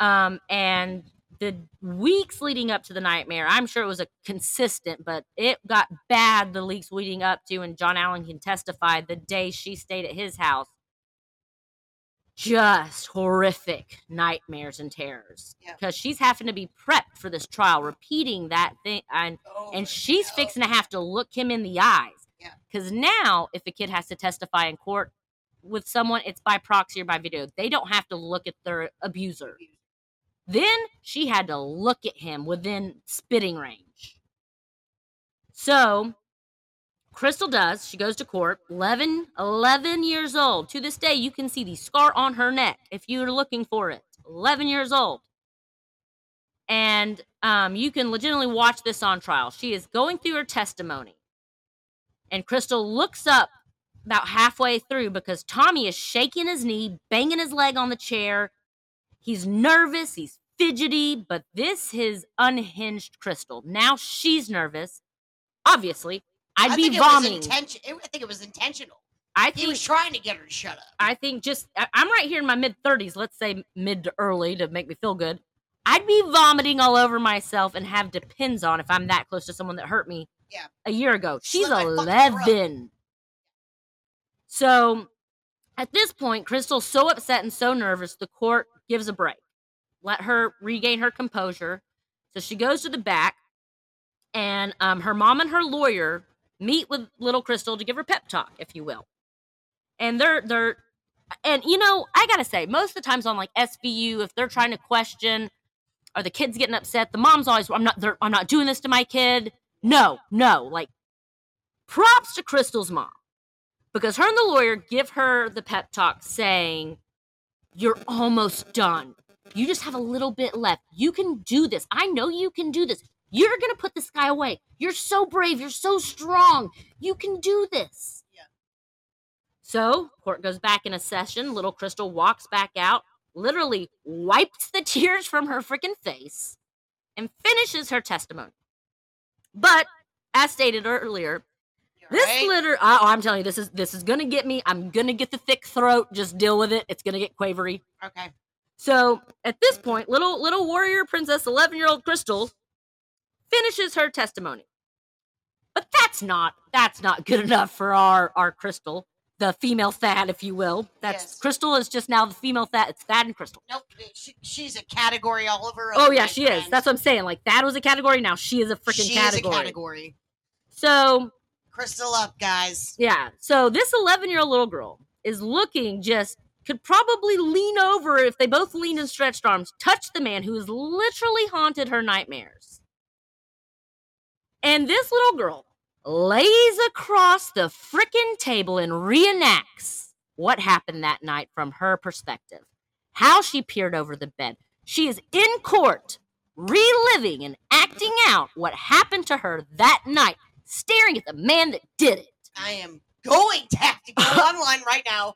Um, and the weeks leading up to the nightmare, I'm sure it was a consistent, but it got bad the weeks leading up to, and John Allen can testify the day she stayed at his house. Just horrific nightmares and terrors. Yeah. Because she's having to be prepped for this trial, repeating that thing. And Oh, and she's fixing to have to look him in the eyes. Yeah. Because now, if a kid has to testify in court with someone, it's by proxy or by video. They don't have to look at their abuser. Then she had to look at him within spitting range. So, Krystal does. She goes to court, 11, 11 years old. To this day, you can see the scar on her neck if you're looking for it. 11 years old and um, you can legitimately watch this on trial. She is going through her testimony, and Krystal looks up about halfway through because Tommy is shaking his knee, banging his leg on the chair. He's nervous, he's fidgety, but this is unhinged Krystal. Now she's nervous. Obviously, I'd I be think it was vomiting. intention. I think it was intentional. I think, He was trying to get her to shut up. I think just I'm right here in my mid 30s, let's say mid to early to make me feel good. I'd be vomiting all over myself and have depends on if I'm that close to someone that hurt me Yeah. a year ago. She's Slit my fucking throat. 11. So at this point, Krystal's so upset and so nervous, the court gives a break. Let her regain her composure. So she goes to the back, and um, her mom and her lawyer meet with little Krystal to give her pep talk, if you will. And they're they're and you know, I gotta say, most of the times on like SVU, if they're trying to question, are the kids getting upset? The mom's always, I'm not, I'm not doing this to my kid. No, no, like props to Krystal's mom because her and the lawyer give her the pep talk saying, "You're almost done. You just have a little bit left. You can do this. I know you can do this. You're going to put this guy away. You're so brave. You're so strong. You can do this. Yeah. So, court goes back in a session. Little Krystal walks back out, literally wipes the tears from her freaking face, and finishes her testimony. But, as stated earlier, You're this right. litter, oh, I'm telling you, this is this is gonna get me. I'm gonna get the thick throat. Just deal with it. It's gonna get quavery. Okay. So at this point, little little warrior princess, 11 year old Krystal, finishes her testimony. But that's not that's not good enough for our our Krystal, the female Thad, if you will. That's Yes. Krystal is just now the female Thad. It's Thad and Krystal. Nope. Uh, she, she's a category all of her own. Oh yeah, she is. That's what I'm saying. Like Thad was a category. Now she is a freaking category. is a category. So Krystal up, guys. Yeah. So this 11 year old little girl is looking just could probably lean over if they both leaned and stretched arms, touch the man who has literally haunted her nightmares. And this little girl lays across the frickin' table and reenacts what happened that night from her perspective. How she peered over the bed. She is in court, reliving and acting out what happened to her that night, staring at the man that did it. I am going to have to go online right now.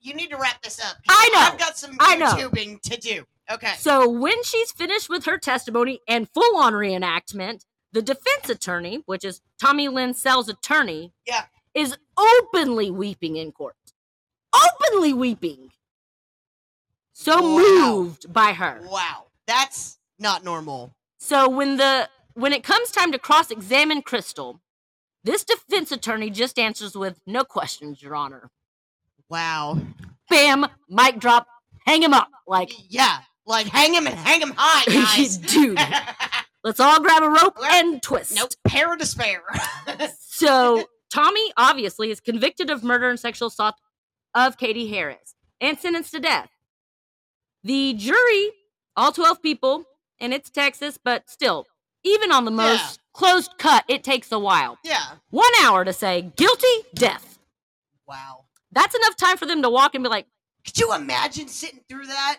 You need to wrap this up. I know. I've got some I know. YouTubing to do. Okay. So when she's finished with her testimony and full on reenactment, the defense attorney, which is Tommy Lynn Sells' attorney, Yeah. is openly weeping in court. Openly weeping. So Wow. moved by her. Wow. That's not normal. So when the when it comes time to cross-examine Krystal, this defense attorney just answers with no questions, Your Honor. Wow. Bam, mic drop, hang him up. Like, Yeah. Like hang him and hang him high, guys. dude, let's all grab a rope and twist. nope. Pair of despair. So Tommy obviously is convicted of murder and sexual assault of Katie Harris and sentenced to death. The jury, all 12 people, and it's Texas, but still, even on the most Yeah. closed cut, it takes a while. yeah. One hour to say guilty, death. Wow. That's enough time for them to walk and be like, Could you imagine sitting through that?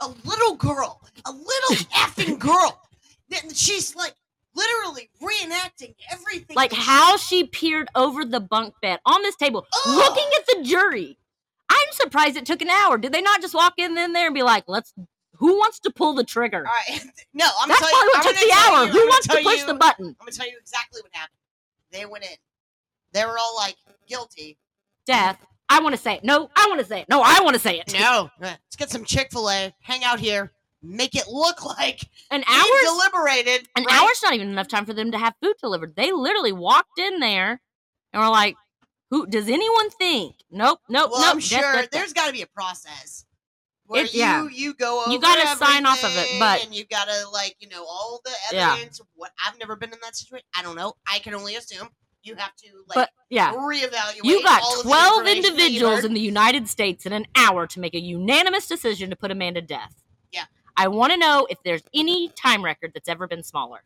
A little girl, a little effing girl. Then She's like literally reenacting everything. like how she peered over the bunk bed on this table, looking at the jury. I'm surprised it took an hour. Did they not just walk in there and be like, let's, who wants to pull the trigger? All right. No, I'm That's probably you. what I'm took the hour. you- Who wants gonna push you- the button? I'm gonna tell you exactly what happened. They went in. They were all like guilty. Death. I want to say it. No, I want to say it. No, I want to say it. No, let's get some Chick Fil A. Hang out here. Make it look like An hour deliberated. an right? hour's not even enough time for them to have food delivered. They literally walked in there and were like, "Who does anyone think? Nope, nope, Well, nope." I'm sure death, death." there's got to be a process where It- you yeah. you go over. You gotta sign off of it, but- and you gotta like you know all the Yeah. evidence. What I've never been in that situation. I don't know. I can only assume you have to like But yeah, reevaluate. you got all of the 12 information that you individuals in the United States in an hour to make a unanimous decision to put a man to death. I want to know if there's any time record that's ever been smaller,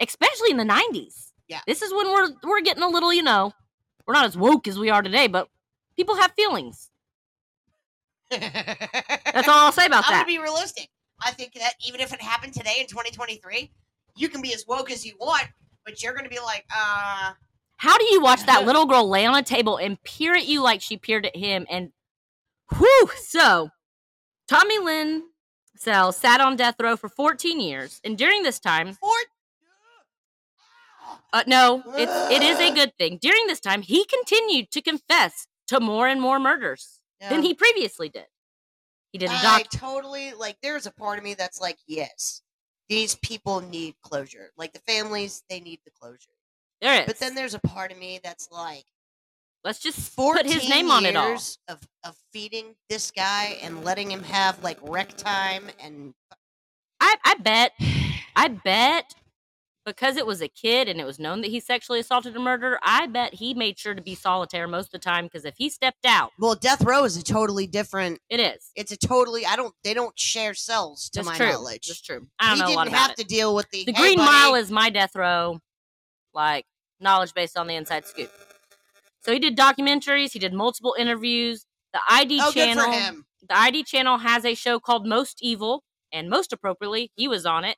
especially in the 90s. Yeah. This is when we're we're getting a little, you know, we're not as woke as we are today, but people have feelings. That's all I'll say about that. I'm gonna be realistic. I think that even if it happened today in 2023, you can be as woke as you want, but you're gonna be like, uh, How do you watch that little girl lay on a table and peer at you like she peered at him? And whew, so Tommy Lynn Sell sat on death row for 14 years, and during this time, four. uh, no, it's it is a good thing. During this time, he continued to confess to more and more murders than he previously did. He did I doc. totally like. There's a part of me that's like, yes, these people need closure. Like the families, they need the closure. There is, But then there's a part of me that's like, let's just put his name on it all. Of of feeding this guy and letting him have like rec time and I, I bet, I bet, because it was a kid and it was known that he sexually assaulted a murderer. I bet he made sure to be solitary most of the time because if he stepped out, well, death row is a totally different. it is. It's a totally. I don't. They don't share cells to That's my true. knowledge. That's true. I don't he know a lot about have it. to deal with the The "Hey, Green buddy." Mile is my death row, like knowledge based on the inside scoop. So he did documentaries. He did multiple interviews. The ID oh, good channel. for him. The ID channel has a show called Most Evil, and most appropriately, he was on it.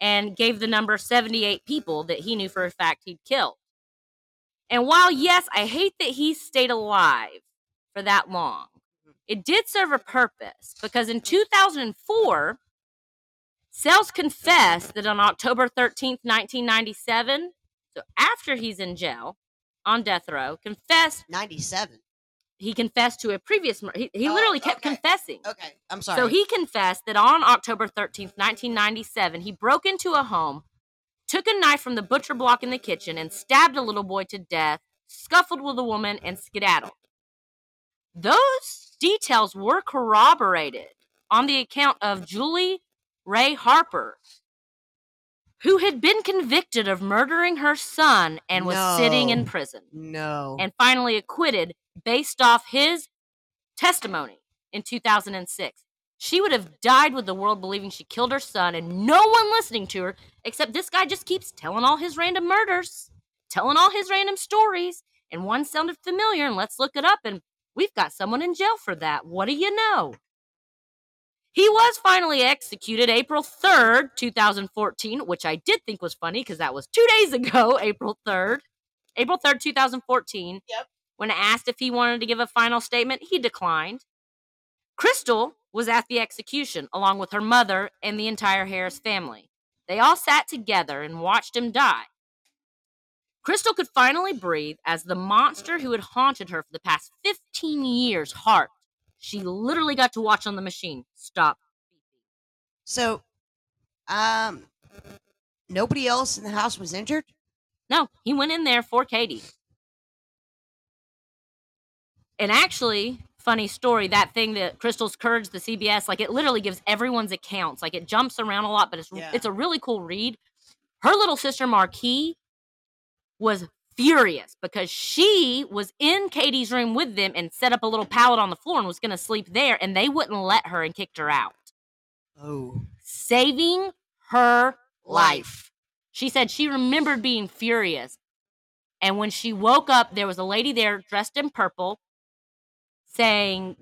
and gave the number 78 people that he knew for a fact he'd killed. And while, yes, I hate that he stayed alive for that long, it did serve a purpose because in 2004, Sells confessed that on October 13th, 1997, so after he's in jail on death row, confessed 97. he confessed to a previous murder. He, he Oh, literally kept okay. confessing. Okay, I'm sorry. So he confessed that on October 13th, 1997, he broke into a home, took a knife from the butcher block in the kitchen, and stabbed a little boy to death, scuffled with a woman, and skedaddled. Those details were corroborated on the account of Julie Rea Harper, who had been convicted of murdering her son and was sitting in prison no. and finally acquitted based off his testimony in 2006. She would have died with the world believing she killed her son and no one listening to her, except this guy just keeps telling all his random murders, telling all his random stories, and one sounded familiar, and let's look it up, and we've got someone in jail for that. What do you know? He was finally executed April 3rd, 2014, which I did think was funny because that was two days ago, April 3rd. April 3rd, 2014. Yep. When asked if he wanted to give a final statement, he declined. Krystal was at the execution along with her mother and the entire Harris family. They all sat together and watched him die. Krystal could finally breathe as the monster who had haunted her for the past 15 years harped. She literally got to watch on the machine stop. So, um, nobody else in the house was injured. No, he went in there for Katie. And actually, funny story, that thing that Krystal's Courage, the CBS, like it literally gives everyone's accounts. Like it jumps around a lot, but it's Yeah. it's a really cool read. Her little sister Marquis was furious because she was in Katie's room with them and set up a little pallet on the floor and was going to sleep there, and they wouldn't let her and kicked her out, Oh, saving her life. She said she remembered being furious. And when she woke up, there was a lady there dressed in purple saying,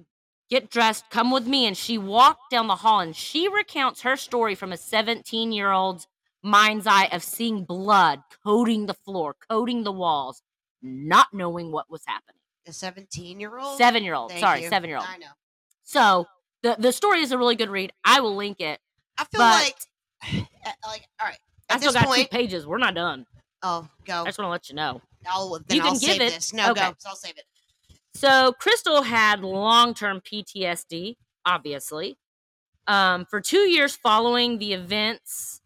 Get dressed, come with me. And she walked down the hall and she recounts her story from a 17 year old's mind's eye of seeing blood coating the floor, coating the walls, not knowing what was happening. A 17 year old. Seven year old, sorry, you. seven year old. I know. So the, the story is a really good read. I will link it. I feel like, like, all right. I still this got point, two pages. We're not done. oh, go. I just want to let you know. I'll then You I'll can give save it- this. No, okay. go. So I'll save it. So Krystal had long-term PTSD, obviously. Um, for two years following the events,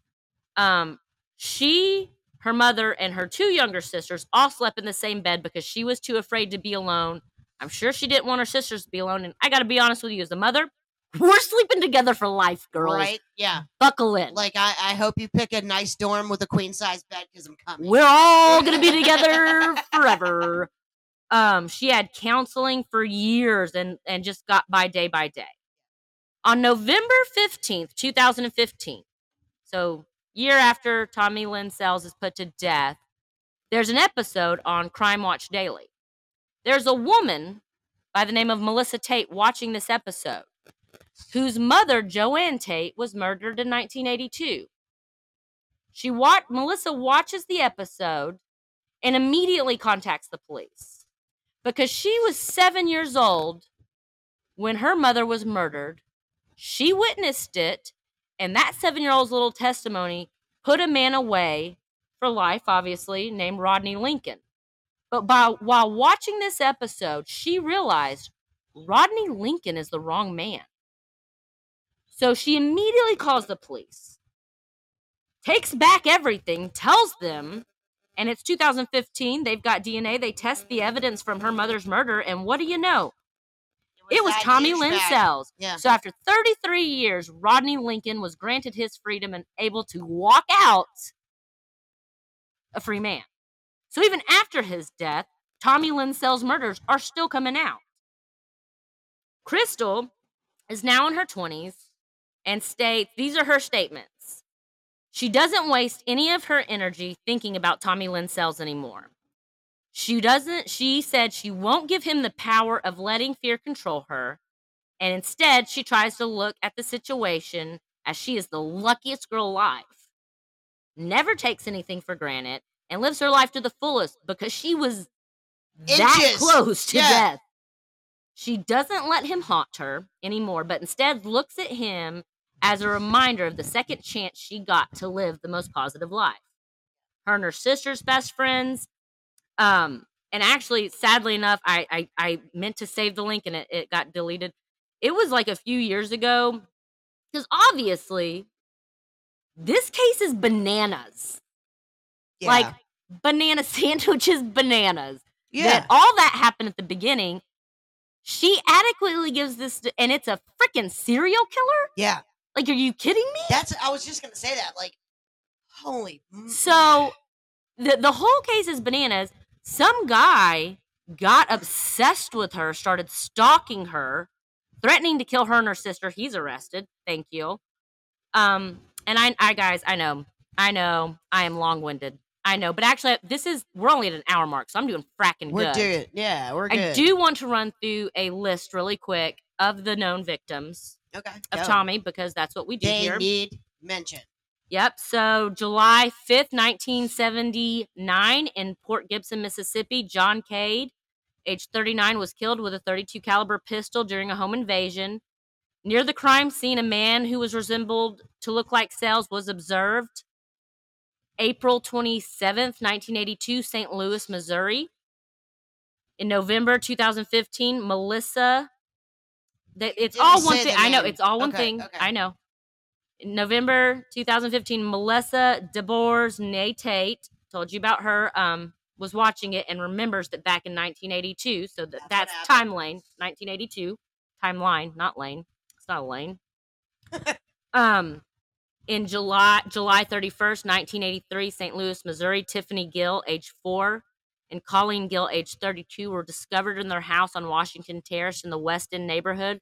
um, she, her mother, and her two younger sisters all slept in the same bed because she was too afraid to be alone. I'm sure she didn't want her sisters to be alone. And I got to be honest with you, as a mother, we're sleeping together for life, girls. Right? Yeah. Buckle in. Like I, I hope you pick a nice dorm with a queen size bed because I'm coming. We're all gonna be together forever. Um, she had counseling for years and and just got by day by day. On November fifteenth, two thousand and fifteen, so year after Tommy Lynn Sells is put to death, there's an episode on Crime Watch Daily. There's a woman by the name of Melissa Tate watching this episode, whose mother Joanne Tate was murdered in 1982. She wa- Melissa watches the episode and immediately contacts the police because she was seven years old when her mother was murdered. She witnessed it, and that seven year old's little testimony put a man away for life, obviously, named Rodney Lincoln. But by, while watching this episode, she realized Rodney Lincoln is the wrong man. So she immediately calls the police takes back everything, tells them, and it's 2015. They've got DNA. They test the evidence from her mother's murder, and what do you know? It was Tommy Lynn. Sells. Yeah. So after 33 years, Rodney Lincoln was granted his freedom and able to walk out a free man. So even after his death, Tommy Lynn Sells murders are still coming out. Krystal is now in her 20s and states these are her statements. She doesn't waste any of her energy thinking about Tommy Lynn Sells anymore. She doesn't, she said she won't give him the power of letting fear control her. And instead, she tries to look at the situation as she is the luckiest girl alive. never takes anything for granted, and lives her life to the fullest because she was that close to Yeah. death. She doesn't let him haunt her anymore, but instead looks at him as a reminder of the second chance she got to live the most positive life. Her and her sister's best friends. Um, and actually, sadly enough, I I, I meant to save the link and it, it got deleted. It was like a few years ago. Because obviously, this case is bananas. Yeah. Like banana sandwiches, bananas yeah. that all that happened at the beginning. She adequately gives this, and it's a freaking serial killer. yeah. Like, are you kidding me? That's I was just gonna say that. Like, holy. So, the the whole case is bananas. Some guy got obsessed with her, started stalking her, threatening to kill her and her sister. He's arrested. Thank you. Um, and I, I guys, I know, I know, I am long winded. I know, but actually, this is we're only at an hour mark, so I'm doing fracking good. we're good. doing. Yeah, we're good. I do want to run through a list really quick of the known victims Okay. of go. Tommy because that's what we do They here. need mention. Yep. So July 5th, 1979 in Port Gibson, Mississippi, John Cade, age 39, was killed with a 32 caliber pistol during a home invasion. Near the crime scene, a man who was resembled to look like Sells was observed. April 27th, 1982, St. Louis, Missouri. In November 2015, Melissa. That it's all one thing. I know it's all one Okay, thing. okay. I know. In November 2015, Melissa DeBoers Nay Tate told you about her. Um, was watching it and remembers that back in 1982. So that, That's that's happened. timeline 1982 timeline, not lane. It's not a lane. um, in July July 31st, 1983, St. Louis, Missouri, Tiffany Gill, age four, and Colleen Gill, age 32, were discovered in their house on Washington Terrace in the West End neighborhood.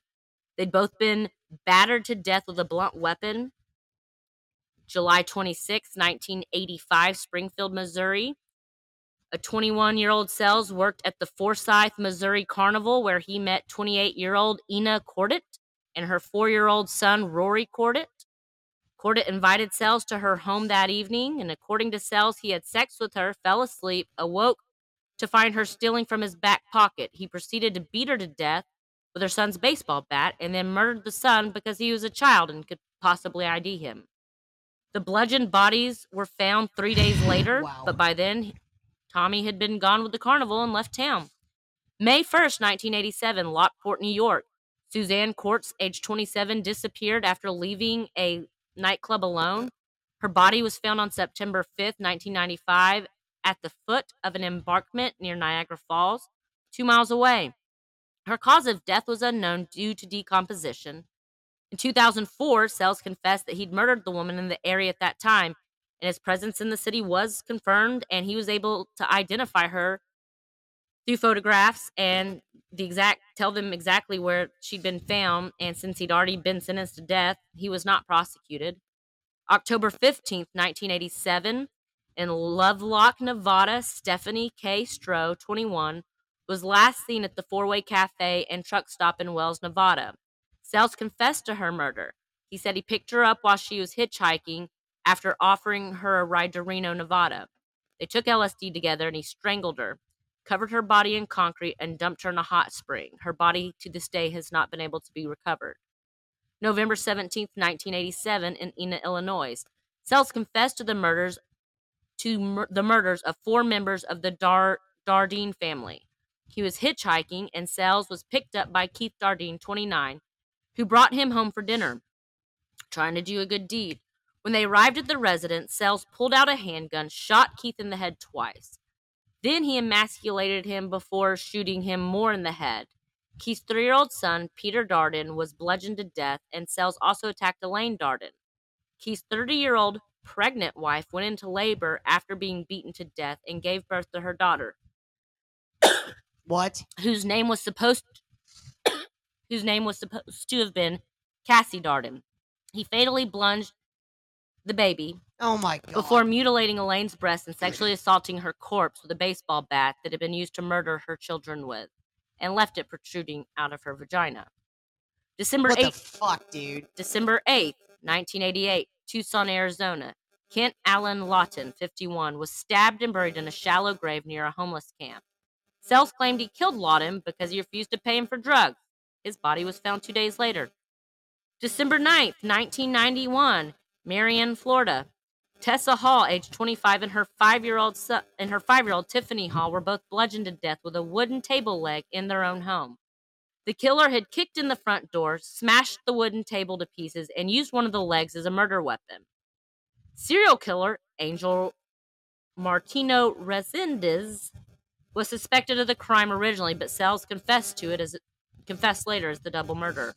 They'd both been battered to death with a blunt weapon. July 26, 1985, Springfield, Missouri. A 21 year old Sells worked at the Forsyth, Missouri Carnival, where he met 28 year old Ina Cordit and her four year old son, Rory Cordit. Cordit invited Sells to her home that evening, and according to Sells, he had sex with her, fell asleep, awoke to find her stealing from his back pocket. He proceeded to beat her to death with her son's baseball bat and then murdered the son because he was a child and could possibly ID him. The bludgeoned bodies were found three days later, Wow. but by then, Tommy had been gone with the carnival and left town. May 1st, 1987, Lockport, New York. Suzanne Korcz, age 27, disappeared after leaving a nightclub alone. Her body was found on September 5th, 1995, at the foot of an embankment near Niagara Falls, two miles away. Her cause of death was unknown due to decomposition. In 2004, Sells confessed that he'd murdered the woman in the area at that time, and his presence in the city was confirmed, and he was able to identify her through photographs and the exact tell them exactly where she'd been found. And since he'd already been sentenced to death, he was not prosecuted. October 15th, 1987, in Lovelock, Nevada, Stephanie K. Stroh, 21, was last seen at the Four Way Cafe and truck stop in Wells, Nevada. Sells confessed to her murder. He said he picked her up while she was hitchhiking after offering her a ride to Reno, Nevada. They took LSD together and he strangled her, covered her body in concrete, and dumped her in a hot spring. Her body to this day has not been able to be recovered. November 17, 1987, in Ina, Illinois. Sells confessed to the murders to mur- the murders of four members of the Dar- Dardeen family. He was hitchhiking, and Sells was picked up by Keith Dardeen, 29, who brought him home for dinner, trying to do a good deed. When they arrived at the residence, Sells pulled out a handgun, shot Keith in the head twice. Then he emasculated him before shooting him more in the head. Keith's three year old son, Peter Dardeen, was bludgeoned to death, and Sells also attacked Elaine Dardeen. Keith's 30 year old pregnant wife went into labor after being beaten to death and gave birth to her daughter, What? whose name was supposed whose name was supposed to have been Cassie Dardeen. He fatally plunged the baby Oh my god. before mutilating Elaine's breast and sexually assaulting her corpse with a baseball bat that had been used to murder her children with, and left it protruding out of her vagina. December what the 8th, fuck, dude? December 8th, 1988, Tucson, Arizona. Kent Allen Lawton, 51, was stabbed and buried in a shallow grave near a homeless camp. Sells claimed he killed Lawton because he refused to pay him for drugs. His body was found two days later. December 9th, 1991, Marion, Florida. Tessa Hall, age 25, and her five-year-old son, and her five-year-old Tiffany Hall were both bludgeoned to death with a wooden table leg in their own home. The killer had kicked in the front door, smashed the wooden table to pieces, and used one of the legs as a murder weapon. Serial killer Angel Maturino Resendiz was suspected of the crime originally, but Sells confessed to it as confessed later as the double murder.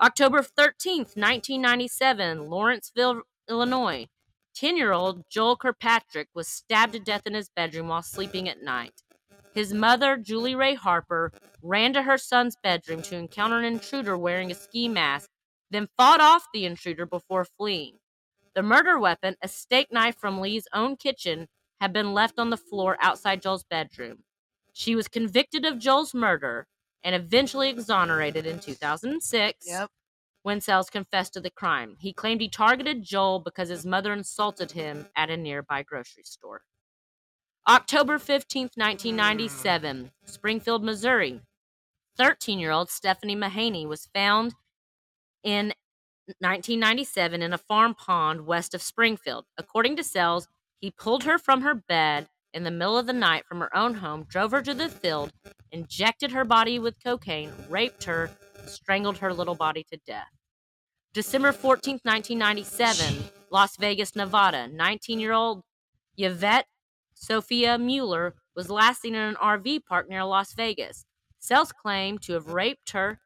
October 13th, 1997, Lawrenceville, Illinois. 10 year old Joel Kirkpatrick was stabbed to death in his bedroom while sleeping at night. His mother, Julie Rea Harper, ran to her son's bedroom to encounter an intruder wearing a ski mask, then fought off the intruder before fleeing. The murder weapon, a steak knife from Lee's own kitchen, had been left on the floor outside Joel's bedroom. She was convicted of Joel's murder and eventually exonerated in 2006 Yep. when Sells confessed to the crime. He claimed he targeted Joel because his mother insulted him at a nearby grocery store. October 15th, 1997, Springfield, Missouri. 13 year old Stephanie Mahaney was found in 1997 in a farm pond west of Springfield. According to Sells, he pulled her from her bed in the middle of the night from her own home, drove her to the field, injected her body with cocaine, raped her, strangled her little body to death. December 14th, 1997, Las Vegas, Nevada. 19 year old Yvette Sophia Mueller was last seen in an RV park near Las Vegas. Sells claimed to have raped her,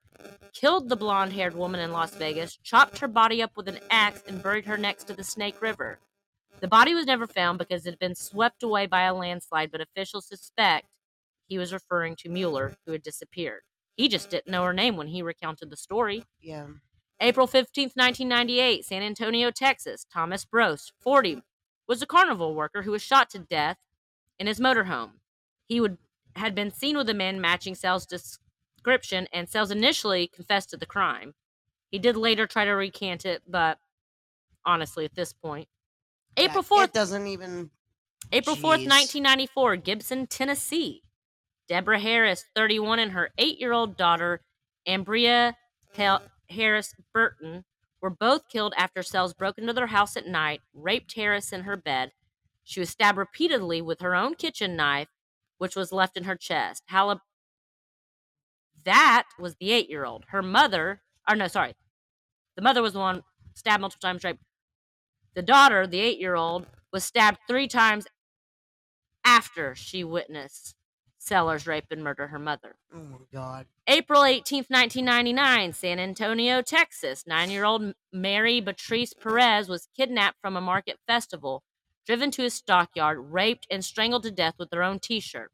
killed the blonde haired woman in Las Vegas, chopped her body up with an axe, and buried her next to the Snake River. The body was never found because it had been swept away by a landslide, but officials suspect he was referring to Mueller, who had disappeared. He just didn't know her name when he recounted the story. Yeah. April 15th, 1998, San Antonio, Texas. Thomas Brose, 40, was a carnival worker who was shot to death in his motorhome. He would had been seen with a man matching Sells' description, and Sells initially confessed to the crime. He did later try to recant it, but honestly, at this point, April 4th, It doesn't even. April 4th, 1994, Gibson, Tennessee. Deborah Harris, 31, and her eight year old daughter, Ambria Hel- mm. Harris Burton, were both killed after Sells broke into their house at night, raped Harris in her bed. She was stabbed repeatedly with her own kitchen knife, which was left in her chest. Halib- that was the eight year old. Her mother, or no, sorry. The mother was the one stabbed multiple times, raped. The daughter, the eight year old, was stabbed three times after she witnessed Sellers rape and murder her mother. Oh my god. April 18th, 1999, San Antonio, Texas. Nine year old Mary Beatrice Perez was kidnapped from a market festival, driven to a stockyard, raped, and strangled to death with her own t shirt.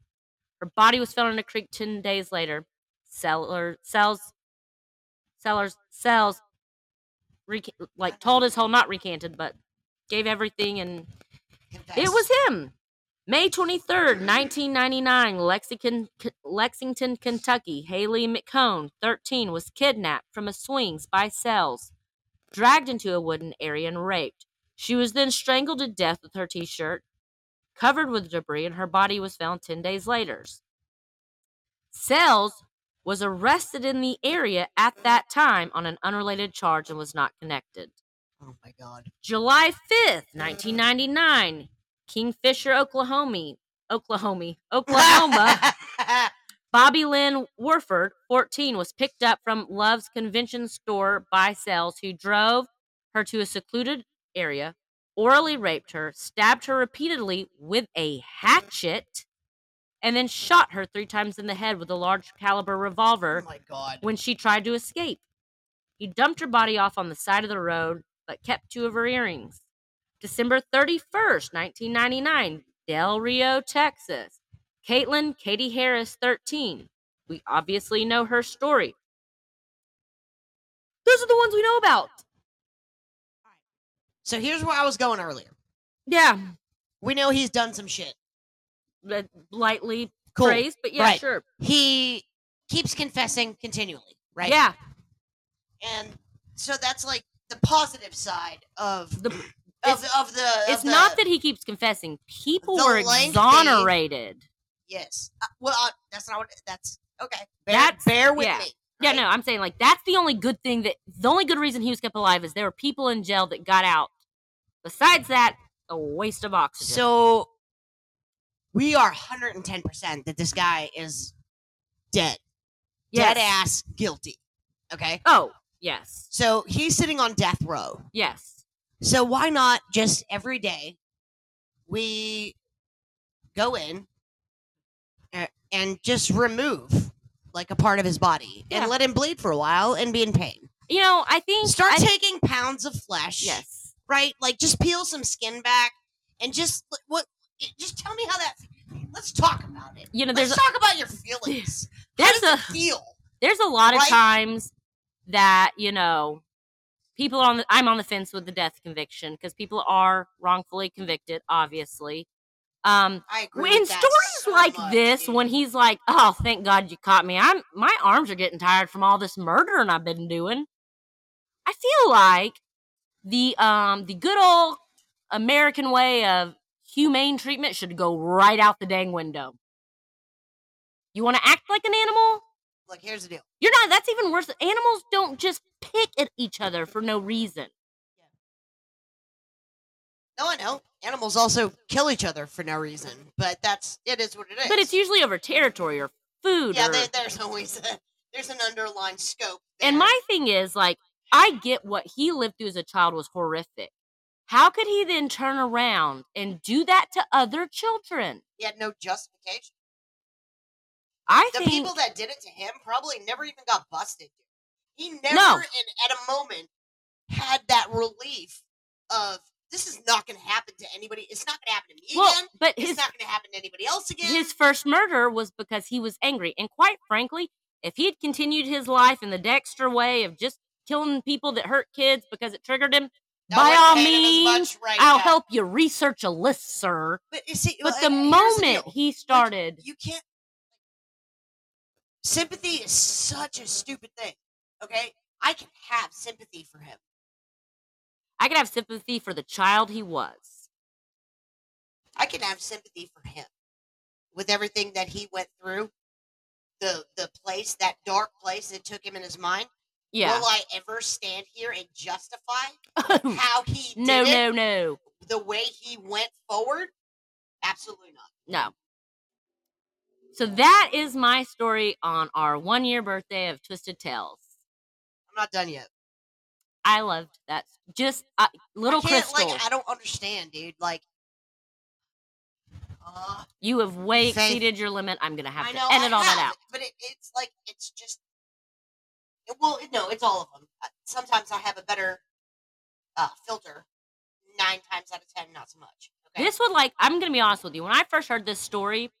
Her body was found in a creek 10 days later. Seller, sells, sellers, sells, reca- like told his whole, not recanted, but gave everything and it was him. May 23rd, 1999, Lexington, Lexington, Kentucky. Haley McHone, 13, was kidnapped from a swings by Sells, dragged into a wooden area, and raped. She was then strangled to death with her t shirt, covered with debris, and her body was found 10 days later. Sells was arrested in the area at that time on an unrelated charge and was not connected. Oh my god. July 5th, 1999, Kingfisher, Oklahoma, Oklahoma, Oklahoma. Bobby Lynn Warford, 14, was picked up from Love's convention store by Sells, who drove her to a secluded area, orally raped her, stabbed her repeatedly with a hatchet, and then shot her three times in the head with a large caliber oh revolver my god. when she tried to escape. He dumped her body off on the side of the road, but kept two of her earrings. December 31st, 1999, Del Rio, Texas. Caitlin Katie Harris, 13. We obviously know her story. Those are the ones we know about. So here's where I was going earlier. Yeah, We know he's done some shit. lightly Cool. praised, but yeah, Right. sure. He keeps confessing continually, right? Yeah, And so that's like the positive side of the of, of the. It's of the, not that he keeps confessing. People were lengthy- exonerated. Yes. Uh, well, uh, that's not what. That's okay. Bear, That's- bear with yeah. me. Yeah, no, I'm saying like that's the only good thing that the only good reason he was kept alive is there were people in jail that got out. Besides that, a waste of oxygen. So we are 110% that this guy is dead. yes. Dead ass guilty. Okay? Oh, yes. So he's sitting on death row. Yes. So why not just every day we go in and just remove like a part of his body Yeah. and let him bleed for a while and be in pain. You know, I think Start I, taking pounds of flesh. Yes. Right? Like just peel some skin back and just what just tell me how that let's talk about it. You know, Let's there's talk about your feelings. How there's does a it feel? there's a lot of Right? times that you know people on the i'm on the fence with the death conviction because people are wrongfully convicted obviously um I agree. in stories so like much, this dude. when he's like oh thank god you caught me i'm my arms are getting tired from all this murdering i've been doing i feel like the um the good old american way of humane treatment should go right out the dang window you want to act like an animal Look, here's the deal. you're not. That's even worse. Animals don't just pick at each other for no reason. No, I know. Animals also kill each other for no reason, but that's it is what it is. But it's usually over territory or food. yeah. or, There, there's always a, there's an underlying scope. and my thing is, like, I get what he lived through as a child was horrific. How could he then turn around and do that to other children? he had no justification. I The think people that did it to him probably never even got busted. He never, No. in, at a moment, had that relief of this is not going to happen to anybody. It's not going to happen to me well, again. but It's not going to happen to anybody else again. his first murder was because he was angry, and quite frankly, if he had continued his life in the Dexter way of just killing people that hurt kids because it triggered him, by all pain him as means, right I'll now. help you research a list, sir. But you see, But well, the moment deal. he started, you can't. Sympathy is such a stupid thing. Okay, I can have sympathy for him. I can have sympathy for the child he was. I can have sympathy for him with everything that he went through. The the place, that dark place that took him in his mind. Yeah. Will I ever stand here and justify how he did no, it, no, no, the way he went forward? Absolutely not. no. So that is my story on our one year birthday of Twisted Tales. I'm not done yet. I loved that. Just uh, little I can't, krystal. Like, I don't understand, dude. Like, uh, you have way exceeded your limit. I'm gonna have I to know, edit I all that out. But it, it's like it's just. it- well, no, it's all of them. Uh, Sometimes I have a better uh, filter. Nine times out of ten, not so much. Okay. This would like I'm gonna be honest with you. When I first heard this story,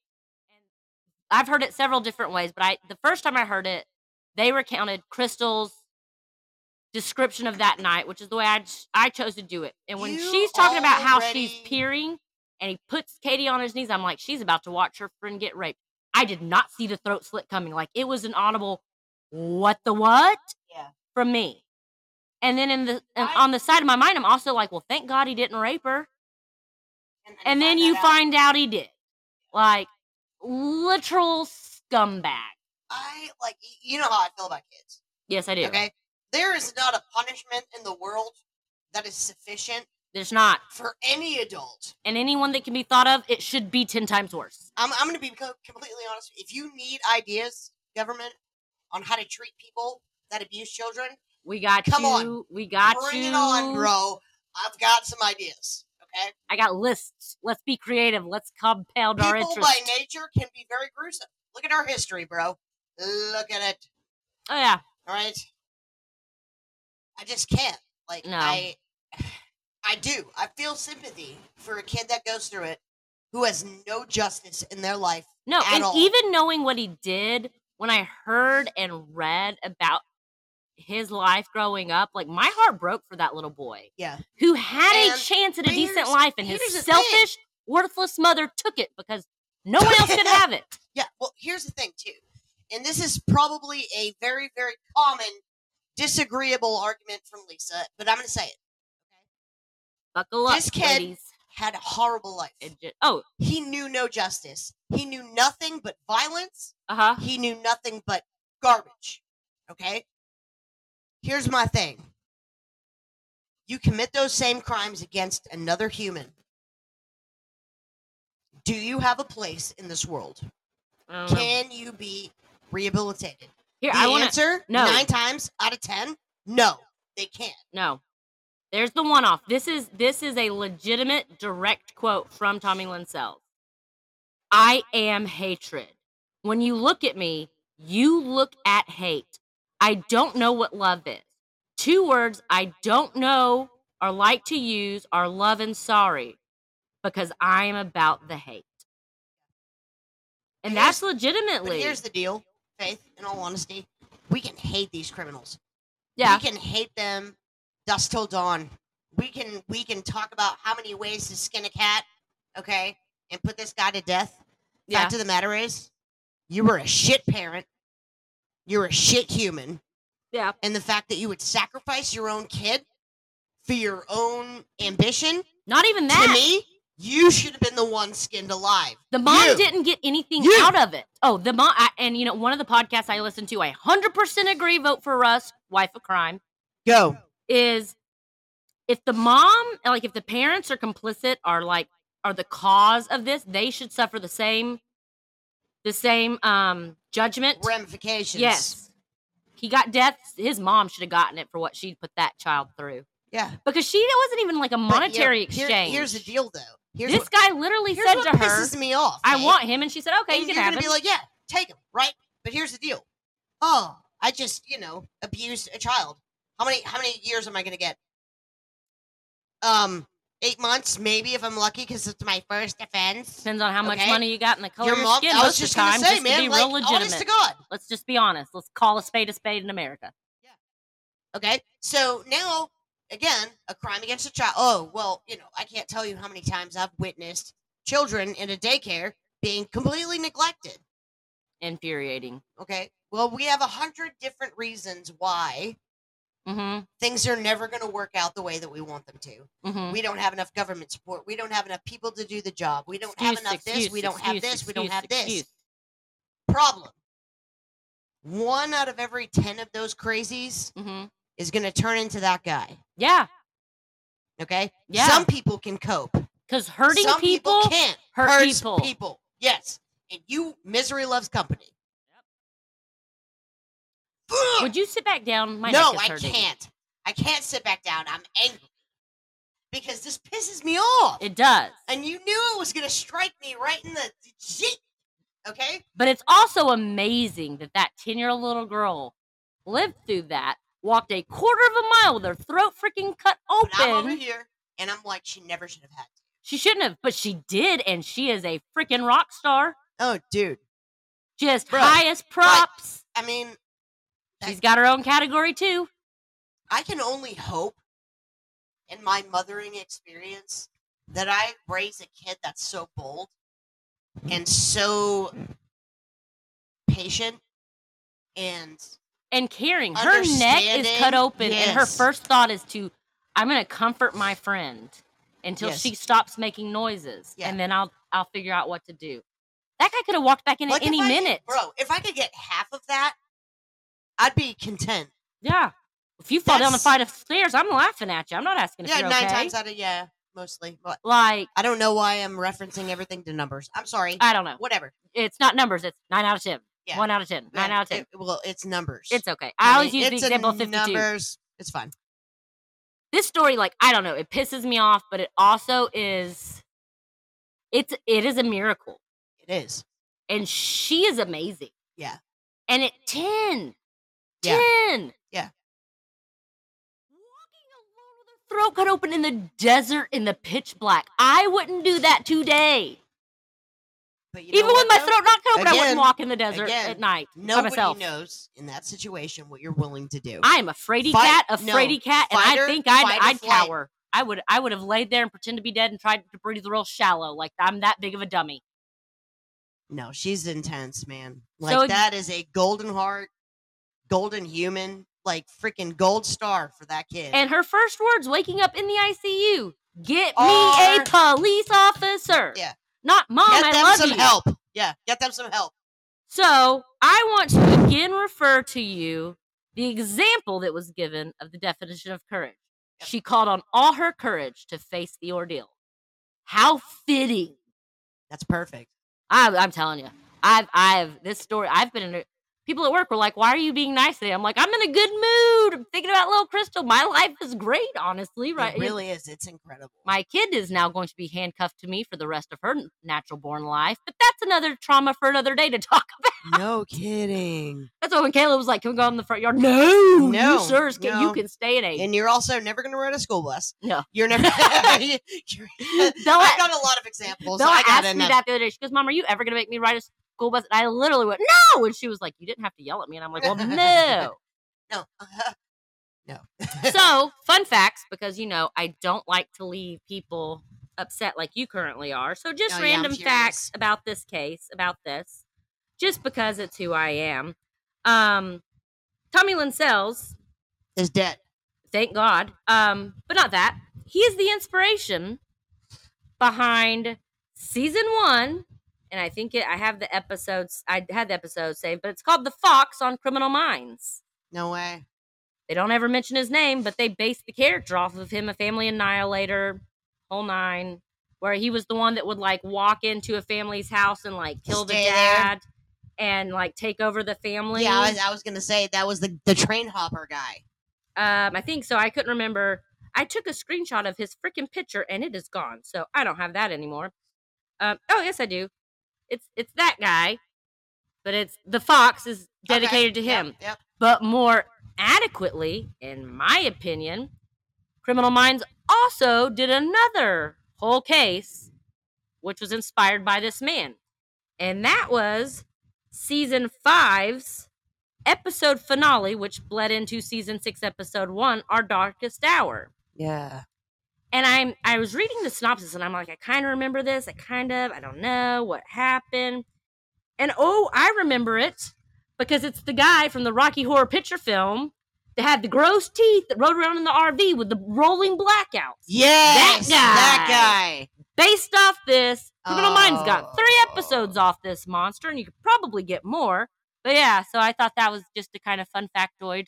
I've heard it several different ways, but I the first time I heard it, they recounted Krystal's description of that night, which is the way I I chose to do it. And when You she's talking about how she's peering, and he puts Katie on his knees, I'm like, she's about to watch her friend get raped. I did not see the throat slit coming. Like it was an audible, what the what yeah. from me. And then in the I- on the side of my mind, I'm also like, well, thank God he didn't rape her And, and then find you out. find out he did. Like literal scumbag. I like. You know how I feel about kids. Yes, I do. Okay. There is not a punishment in the world that is sufficient There's not. for any adult. And anyone that can be thought of, it should be 10 times worse. I'm, I'm going to be completely honest. If you need ideas, government, on how to treat people that abuse children, We got Come you. on. We got bring you. it on, bro. I've got some ideas. Okay. I got lists. Let's be creative. Let's compound our People interest. by nature can be very gruesome. Look at our history, bro. Look at it. oh, yeah. All right. I just can't. Like No. I I do. I feel sympathy for a kid that goes through it who has no justice in their life. No, and all. even knowing what he did, when I heard and read about his life growing up, like my heart broke for that little boy Yeah. who had a chance at a decent life, and his selfish, worthless mother took it because no one else could have it. Yeah. Well, here's the thing too. And this is probably a very, very common disagreeable argument from Lisa, but I'm gonna say it. Buckle up, This kid- ladies. Had a horrible life. It ju- oh, He knew no justice. He knew nothing but violence. uh huh. He knew nothing but garbage. Okay? Here's my thing. You commit those same crimes against another human. Do you have a place in this world? Um, Can you be rehabilitated? Here, the I want to. answer, no. nine times out of ten, no, they can't. No. There's the one off. This is this is a legitimate direct quote from Tommy Linsell. I am hatred. When you look at me, you look at hate. I don't know what love is. Two words I don't know or like to use are love and sorry because I am about the hate. And Here's- that's legitimately. here's the deal, Faith, in all honesty, we can hate these criminals. yeah. We can hate them dust till dawn. We can we can talk about how many ways to skin a cat, okay, and put this guy to death. Yeah. Fact of the matter is, you were a shit parent. You're a shit human. Yeah. And the fact that you would sacrifice your own kid for your own ambition, Not even that. to me, you should have been the one skinned alive. The mom You. didn't get anything You. out of it. Oh, the mom, I, and you know, one of the podcasts I listened to, I hundred percent agree. Vote for Russ, wife of crime. Go. Is if the mom, like, if the parents are complicit, are like, are the cause of this, they should suffer the same, the same um judgment. Ramifications. Yes, he got death. His mom should have gotten it for what she put that child through Yeah. because she it wasn't even like a But, yeah, monetary here- exchange. here's the deal, though. Here's this what, guy literally said to her, pisses me off. "I want him," and she said, "Okay, and you can you're have gonna him." be like, yeah, take him, right? But here's the deal. Oh, I just, you know, abused a child. How many how many years am I gonna get? Um, eight months, maybe if I'm lucky, because it's my first offense. Depends on how much Okay. money you got in the color Your of your skin. I was just time, gonna say, man, to be like, real honest to. God. Let's just be honest. Let's call a spade a spade in America. Yeah. Okay, so now again, a crime against a child. Oh, well, you know, I can't tell you how many times I've witnessed children in a daycare being completely neglected. Infuriating. Okay, well, we have a hundred different reasons why Mm-hmm. things are never going to work out the way that we want them to. Mm-hmm. We don't have enough government support. We don't have enough people to do the job. We don't have enough this. We don't have this. We don't have this. Problem. One out of every 10 of those crazies Mm-hmm. is going to turn into that guy. Yeah. Okay? Yeah. Some people can cope. Because hurting Some people, can't. hurt people. people. Yes. And you, misery loves company. Would you sit back down? My no, I hurting. can't. I can't sit back down. I'm angry. Because this pisses me off. It does. and you knew it was going to strike me right in the shit. Okay? But it's also amazing that that 10 year old little girl lived through that, walked a quarter of a mile with her throat freaking cut But I'm over open. here, and I'm like, she never should have had to. She shouldn't have, but she did, and she is a freaking rock star. Oh, dude. Just Bruh, highest props. I mean, She's got her own category too. I can only hope in my mothering experience that I raise a kid that's so bold and so patient and and caring. Her neck is cut open, and her first thought is to, I'm going to comfort my friend until Yes. she stops making noises, Yeah. and then I'll I'll figure out what to do. That guy could have walked back in Like, at any I minute, bro. If I could get half of that, I'd be content. Yeah. If you fall down a That's- flight of stairs, I'm laughing at you. I'm not asking if Yeah, you're nine okay. times out of yeah, mostly. But like I don't know why I'm referencing everything to numbers. I'm sorry. I don't know. Whatever. It's not numbers. It's nine out of ten. Yeah. One out of ten. Nine out of ten. it- well, it's numbers. it's okay. I always mean, use the example of 52. Numbers. It's fine. this story like i don't know it pisses me off but it also is it's it is a miracle It is. and she is amazing Yeah. and at 10 Yeah. 10 Yeah. walking alone with her throat cut open in the desert in the pitch black i wouldn't do that today even with my throat not cut open i wouldn't walk in the desert again, at night by Nobody myself knows in that situation what you're willing to do. i am a fraidy Fight- cat a no, fraidy cat and fight i or- think i'd, fight or I'd flight. cower i would i would have laid there and pretend to be dead and tried to breathe real shallow like i'm that big of a dummy no, she's intense, man. Like it- that is a golden heart, golden human, like freaking gold star for that kid. And her first words waking up in the ICU Get me a police officer. Yeah. Not mom. Get I them love some you. help. Yeah, get them some help. So I want to again refer to you the example that was given of the definition of courage. Yep. She called on all her courage to face the ordeal. How fitting. That's perfect. I, I'm telling you, I've, I've this story. I've been in. People at work were like, "Why are you being nice today?" I'm like, "I'm in a good mood. I'm thinking about little Krystal. My life is great, honestly. Right? It really is. It's incredible. My kid is now going to be handcuffed to me for the rest of her natural born life, but that's another trauma for another day to talk about. no kidding. That's why when Kayla was like, "Can we go in the front yard?" No, No, you sirs, can, you can stay in a. And you're also never going to ride a school bus. No. You're never. you're, I've got a lot of examples. Bella I got asked me that the other day. She goes, "Mom, are you ever gonna make me ride a school bus?" And I literally went, "No," and she was like, "You didn't have to yell at me," and I'm like, "Well, no." No. no. so, fun facts because you know I don't like to leave people upset like you currently are. So, just Oh, yeah, random facts about this case, about this, just because it's who I am. Um, Tommy Lynn Sells, is dead. thank God. Um, but not that. He is the inspiration behind season one, and I think it, I have the episodes. I had the episode saved, but it's called "The Fox on Criminal Minds." No way. They don't ever mention his name, but they base the character off of him, a family annihilator, whole nine, where he was the one that would like walk into a family's house and like kill the Stay there. dad and like take over the family. Yeah, I was, I was going to say that was the, the train hopper guy. Um, I think so. I couldn't remember. I took a screenshot of his freaking picture and it is gone, so I don't have that anymore. Um, oh yes, I do. It's it's that guy, but it's the fox is Okay, dedicated to yep, him. Yep. But more adequately, in my opinion, Criminal Minds also did another whole case, which was inspired by this man, and that was season five's episode finale, which bled into season six, episode one, Our Darkest Hour. Yeah. And I'm I was reading the synopsis and I'm like, I kind of remember this. I kind of, I don't know what happened. And oh, I remember it because it's the guy from the Rocky Horror Picture Film that had the gross teeth that rode around in the RV with the rolling blackouts. Yes. That guy. guy. Based off this, Criminal Minds got oh. three episodes off this monster, and you could probably get more. But yeah, so I thought that was just a kind of fun factoid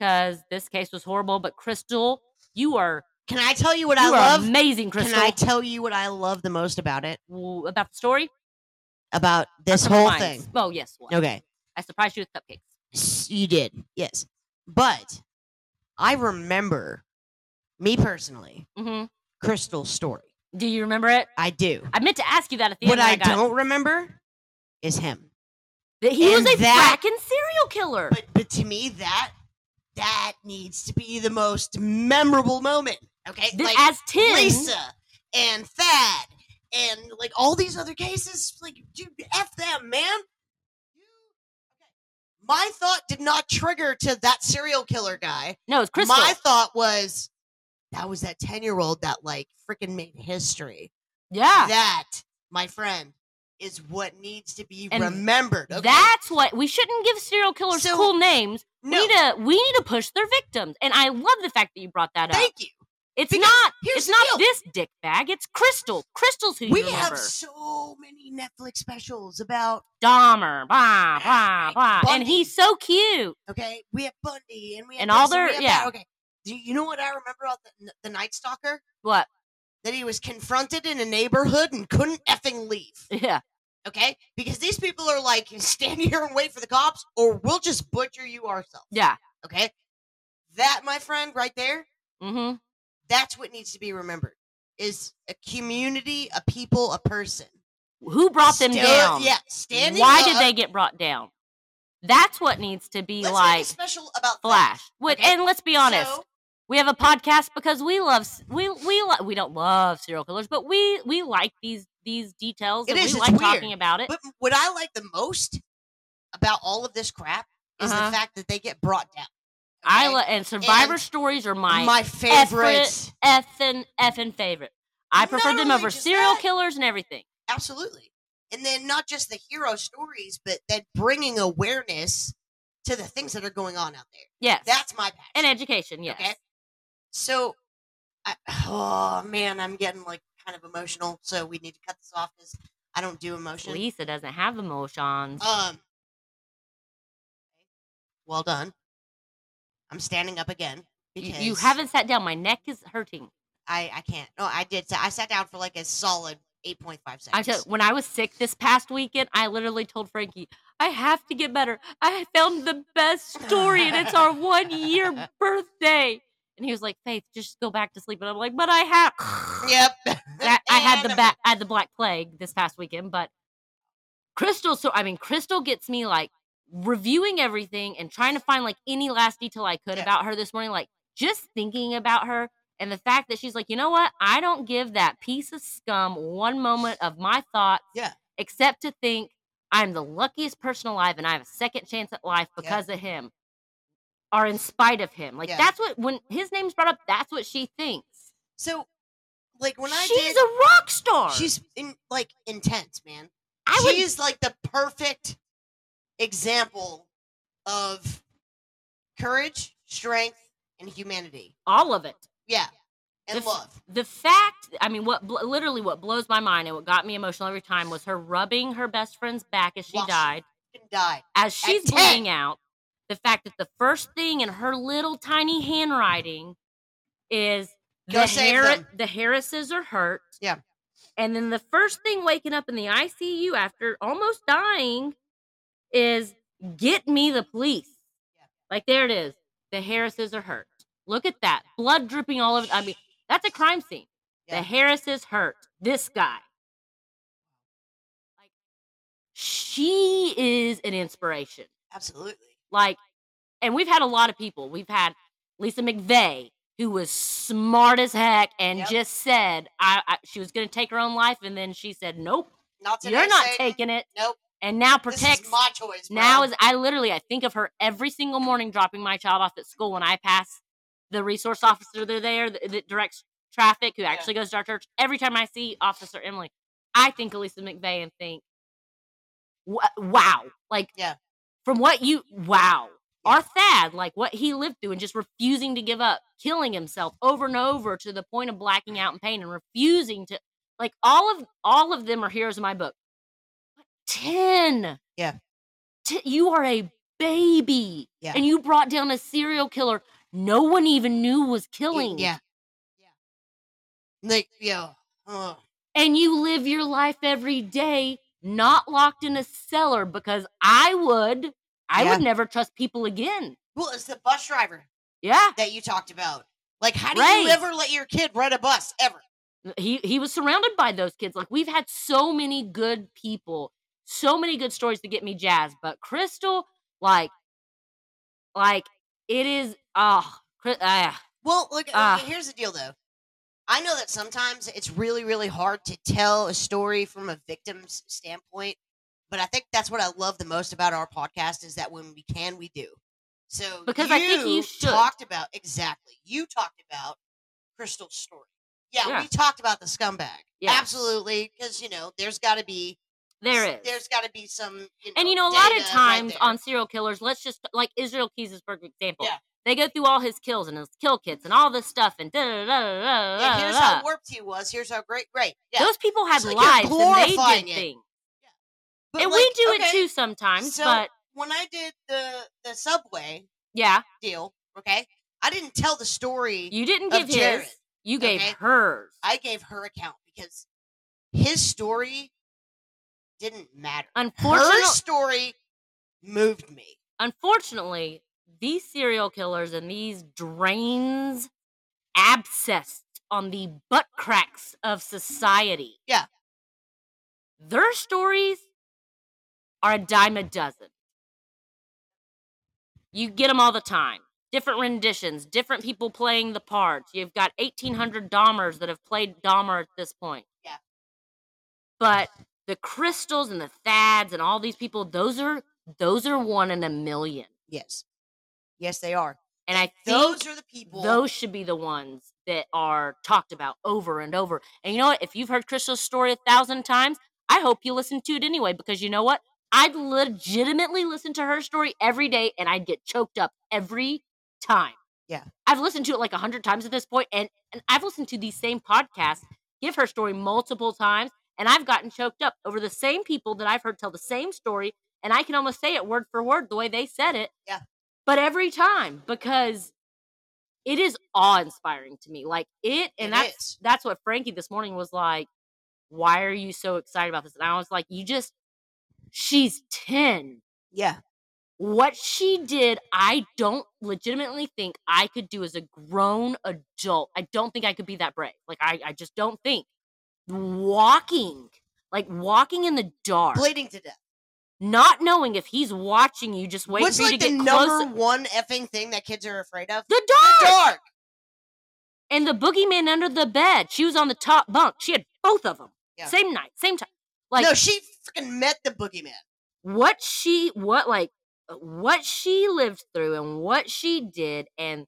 because this case was horrible. But Krystal, you are Can I tell you what you I love? amazing, Krystal. Can I tell you what I love the most about it? w- about the story? About this whole thing. Oh yes, what? Okay. I surprised you with cupcakes. You did. Yes. But I remember me personally, hmm Krystal's story. Do you remember it? I do. I meant to ask you that at the What end. when I got- don't remember is him. that he was a that- fracking serial killer. But but to me that that needs to be the most memorable moment. Okay? Th- like as Tim, Lisa and Thad and like all these other cases, like dude, F them, man. Okay. My thought did not trigger to that serial killer guy. no, it's Krystal. My thought was that was that 10 year old that like freaking made history. yeah, That, my friend, is what needs to be And remembered. Okay? that's what we shouldn't give serial killers So- cool names. no, We need to we need to push their victims, and I love the fact that you brought that up. thank you. It's because not it's not deal. this dick bag. It's Krystal. Krystal's who We have so many Netflix specials about Dahmer, blah blah blah, and he's so cute. okay. We have Bundy and we have And all their- yeah. that. Okay. Do you know what I remember about the, the Night Stalker? What? That he was confronted in a neighborhood and couldn't effing leave. Yeah, Okay, because these people are like stand here and wait for the cops, or we'll just butcher you ourselves. yeah. Okay, that my friend right there, Mm-hmm. That's what needs to be remembered: is a community, a people, a person. Who brought them Sta- down? Yeah, standing. Why up. did they get brought down? That's what needs to be like special about. Flash. Wait, okay? and let's be honest. So, we have a podcast because we love we we li- we don't love serial killers, but we we like these these details It and is, we like weird, talking about it. but what I like the most about all of this crap is Uh-huh. the fact that they get brought down. I and survivor And stories are my, my favorite. effing effing favorite. I prefer them over serial that- killers and everything. Absolutely. And then not just the hero stories, but then bringing awareness to the things that are going on out there. Yes, That's my passion. and education. Yes, Okay. So I, oh man, I'm getting like kind of emotional, so we need to cut this off because I don't do emotion. Lisa doesn't have emotions. Um, well done. I'm standing up again You- because you haven't sat down. My neck is hurting. I I can't. No, I did. I sat down for like a solid eight point five seconds. I tell, when I was sick this past weekend, I literally told Frankie, I have to get better. I found the best story, and it's our one year birthday. And he was like, Faith, just go back to sleep. And I'm like, but I have. Yep. I, I had the ba- I had the black plague this past weekend, but Krystal. So I mean, Krystal gets me like reviewing everything and trying to find like any last detail I could Yeah. about her this morning. Like just thinking about her and the fact that she's like, you know what? I don't give that piece of scum one moment of my thoughts. Yeah. Except to think I'm the luckiest person alive and I have a second chance at life Yeah. because of him. Or in spite of him. Like Yeah. that's what when his name's brought up, that's what she thinks. So, like when I She's did, a rock star. she's in like intense, man. I would she's like the perfect example of courage, strength, and humanity. all of it. Yeah, and The love. The fact, I mean, what bl- literally what blows my mind and what got me emotional every time was her rubbing her best friend's back as she While died, died. as she's 10. bleeding out. The fact that the first thing in her little tiny handwriting is Go the them. the Harrises are hurt. Yeah. And then the first thing waking up in the ICU after almost dying is get me the police. Like there it is. The Harrises are hurt. Look at that. Blood dripping all over. I mean, that's a crime scene. The Harrises hurt. This guy. Like she is an inspiration. Absolutely. Like, and we've had a lot of people. We've had Lisa McVey, who was smart as heck and Yep. just said I, I she was going to take her own life, and then she said, "Nope, Not today. you're not Satan. taking it." Nope. And now This protects. is my choice. Bro. now is I literally I think of her every single morning dropping my child off at school when I pass the resource officer that there that, that directs traffic who actually goes to our church. Every time I see Officer Emily, I think of Lisa McVey and think, "Wow!" Like, Yeah. from what you wow. Yeah. Our Thad, like what he lived through and just refusing to give up, killing himself over and over to the point of blacking out in pain and refusing to like all of all of them are heroes in my book. But 10. Yeah. T- you are a baby. Yeah. And you brought down a serial killer no one even knew was killing. Yeah. Yeah. Like yeah. Uh, And you live your life every day not locked in a cellar because I would I Yeah. would never trust people again. well, it's the bus driver Yeah. that you talked about. Like, how do Right. you ever let your kid ride a bus ever? he he was surrounded by those kids. Like we've had so many good people, so many good stories to get me jazzed. But Krystal, like, like it is. Oh, uh, Well, look. Okay, here's the deal, though. I know that sometimes it's really, really hard to tell a story from a victim's standpoint, but I think that's what I love the most about our podcast is that when we can, we do. So Because I think you should. talked about exactly. You talked about Krystal's story. Yeah, Yeah. we talked about the scumbag. Yes. Absolutely, because you know there's got to be there is. There's got to be some. You know, and you know, a lot of data right times on serial killers, let's just like Israel Keyes is perfect example. Yeah. They go through all his kills and his kill kits and all this stuff and da da da da da. Yeah, here's da. how warped he was. Here's how great, great. Yeah, Those people had So lives and they did it. things, but and like, we do okay, it too sometimes. so but when I did the the subway yeah, deal, okay, I didn't tell the story. you didn't give his. Jared, You gave okay? hers. I gave her account because his story didn't matter. Her story moved me. unfortunately, these serial killers and these drains abscessed on the butt cracks of society. Yeah. Their stories are a dime a dozen. You get them all the time. Different renditions, different people playing the parts. You've got 1,800 Dahmers that have played Dahmer at this point. Yeah. But the krystals and the Thads and all these people, those are those are one in a million. Yes, yes, they are. And I think Those are the people. those should be the ones that are talked about over and over. And you know what? If you've heard Krystal's story a thousand times, I hope you listen to it anyway because you know what? I'd legitimately listen to her story every day and I'd get choked up every time. Yeah. I've listened to it like a hundred times at this point, and and I've listened to these same podcasts give her story multiple times, and I've gotten choked up over the same people that I've heard tell the same story, and I can almost say it word for word the way they said it. Yeah. But every time because it is awe inspiring to me. Like it, and It that's is. that's what Frankie this morning was like. Why are you so excited about this? And I was like, you just, she's ten Yeah. what she did, I don't legitimately think I could do as a grown adult. I don't think I could be that brave. Like I, I just don't think walking, like walking in the dark, Bleeding to death. not knowing if he's watching you, just waiting What's for you like to the get number close. one effing thing that kids are afraid of? The dark. The dark! and the boogeyman under the bed. She was on the top bunk. She had both of them. Yeah. Same night, same time. Like no, she freaking met the boogeyman. what she what like what she lived through and what she did and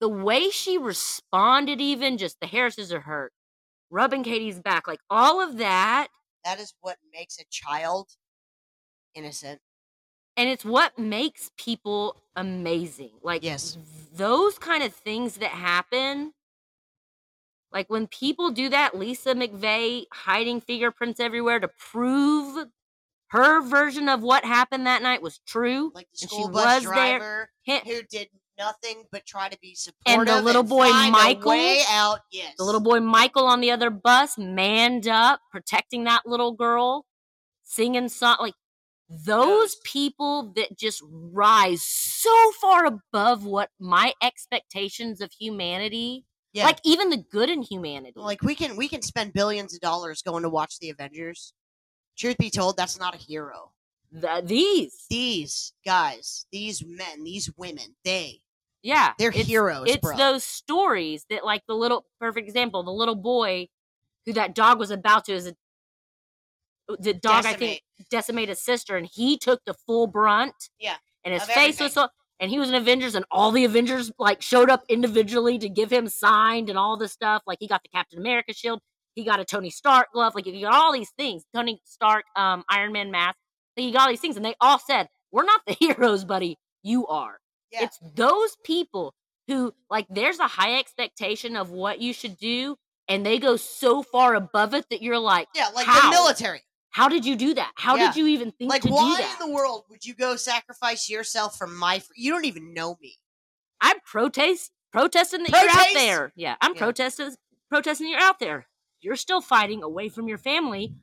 the way she responded even just the harrises are hurt rubbing katie's back like all of that That is what makes a child innocent. and it's what makes people amazing like Yes. those kind of things that happen like when people do that lisa McVey hiding fingerprints everywhere to prove her version of what happened that night was true Like the school bus was there driver Him- who did nothing but try to be supportive. And the little boy Michael? way out. Yes. The little boy Michael on the other bus, manned up, protecting that little girl, singing song like those Those- people that just rise so far above what my expectations of humanity, Yeah. like even the good in humanity. like we can we can spend billions of dollars going to watch the Avengers. Truth be told, that's not a hero. Th- these, These guys, these men, these women, they yeah, they're it's- heroes, It's bro. those stories that, like the little perfect example, the little boy who that dog was about to, is a, the dog I think Decimate. decimate his sister, and he took the full brunt. Yeah, and his face was everything. so. And he was an Avengers, and all the Avengers like showed up individually to give him signed and all this stuff. Like he got the Captain America shield, he got a Tony Stark glove, like he got all these things. Tony Stark, um, Iron Man mask. Like, he got all these things, and they all said, "We're not the heroes, buddy. You are." Yeah. It's those people who like there's a high expectation of what you should do, and they go so far above it that you're like, yeah, like How? the military. how did you do that? How Yeah. did you even think Like, to do why in the world would you go sacrifice yourself for my? Fr- you don't even know me. I'm protest protesting that you're out there. Yeah, I'm Yeah. protesting protesting you're out there. You're still fighting away from your family,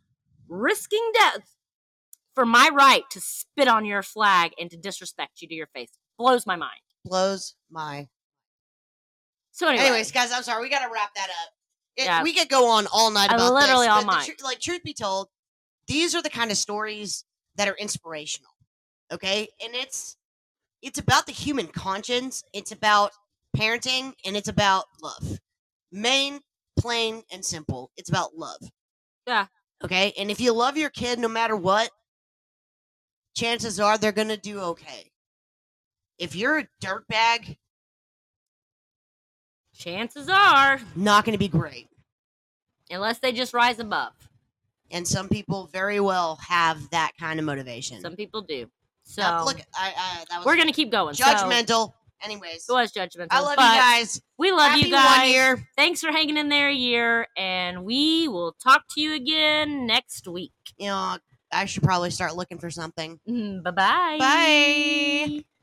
risking death for my right to spit on your flag and to disrespect you to your face. Blows my mind. Blows my. So anyway, Anyways, guys, I'm sorry. We got to wrap that up. It- Yeah. We could go on all night about literally this, all night. tru- like, truth be told, these are the kind of stories that are inspirational. Okay, and it's it's about the human conscience. It's about parenting, and it's about love. Main, plain, and simple. It's about love. Yeah. Okay, and if you love your kid, no matter what, chances are they're gonna do okay. If you're a dirtbag, chances are, not gonna be great. unless they just rise above, and some people very well have that kind of motivation. some people do. So Now, look, I, I that was we're gonna keep going. So, judgmental. Anyways, it was judgmental. I love you guys. We love Happy you guys. Thanks for hanging in there a year, and we will talk to you again next week. Know, I should probably start looking for something. Mm, bye bye. Bye.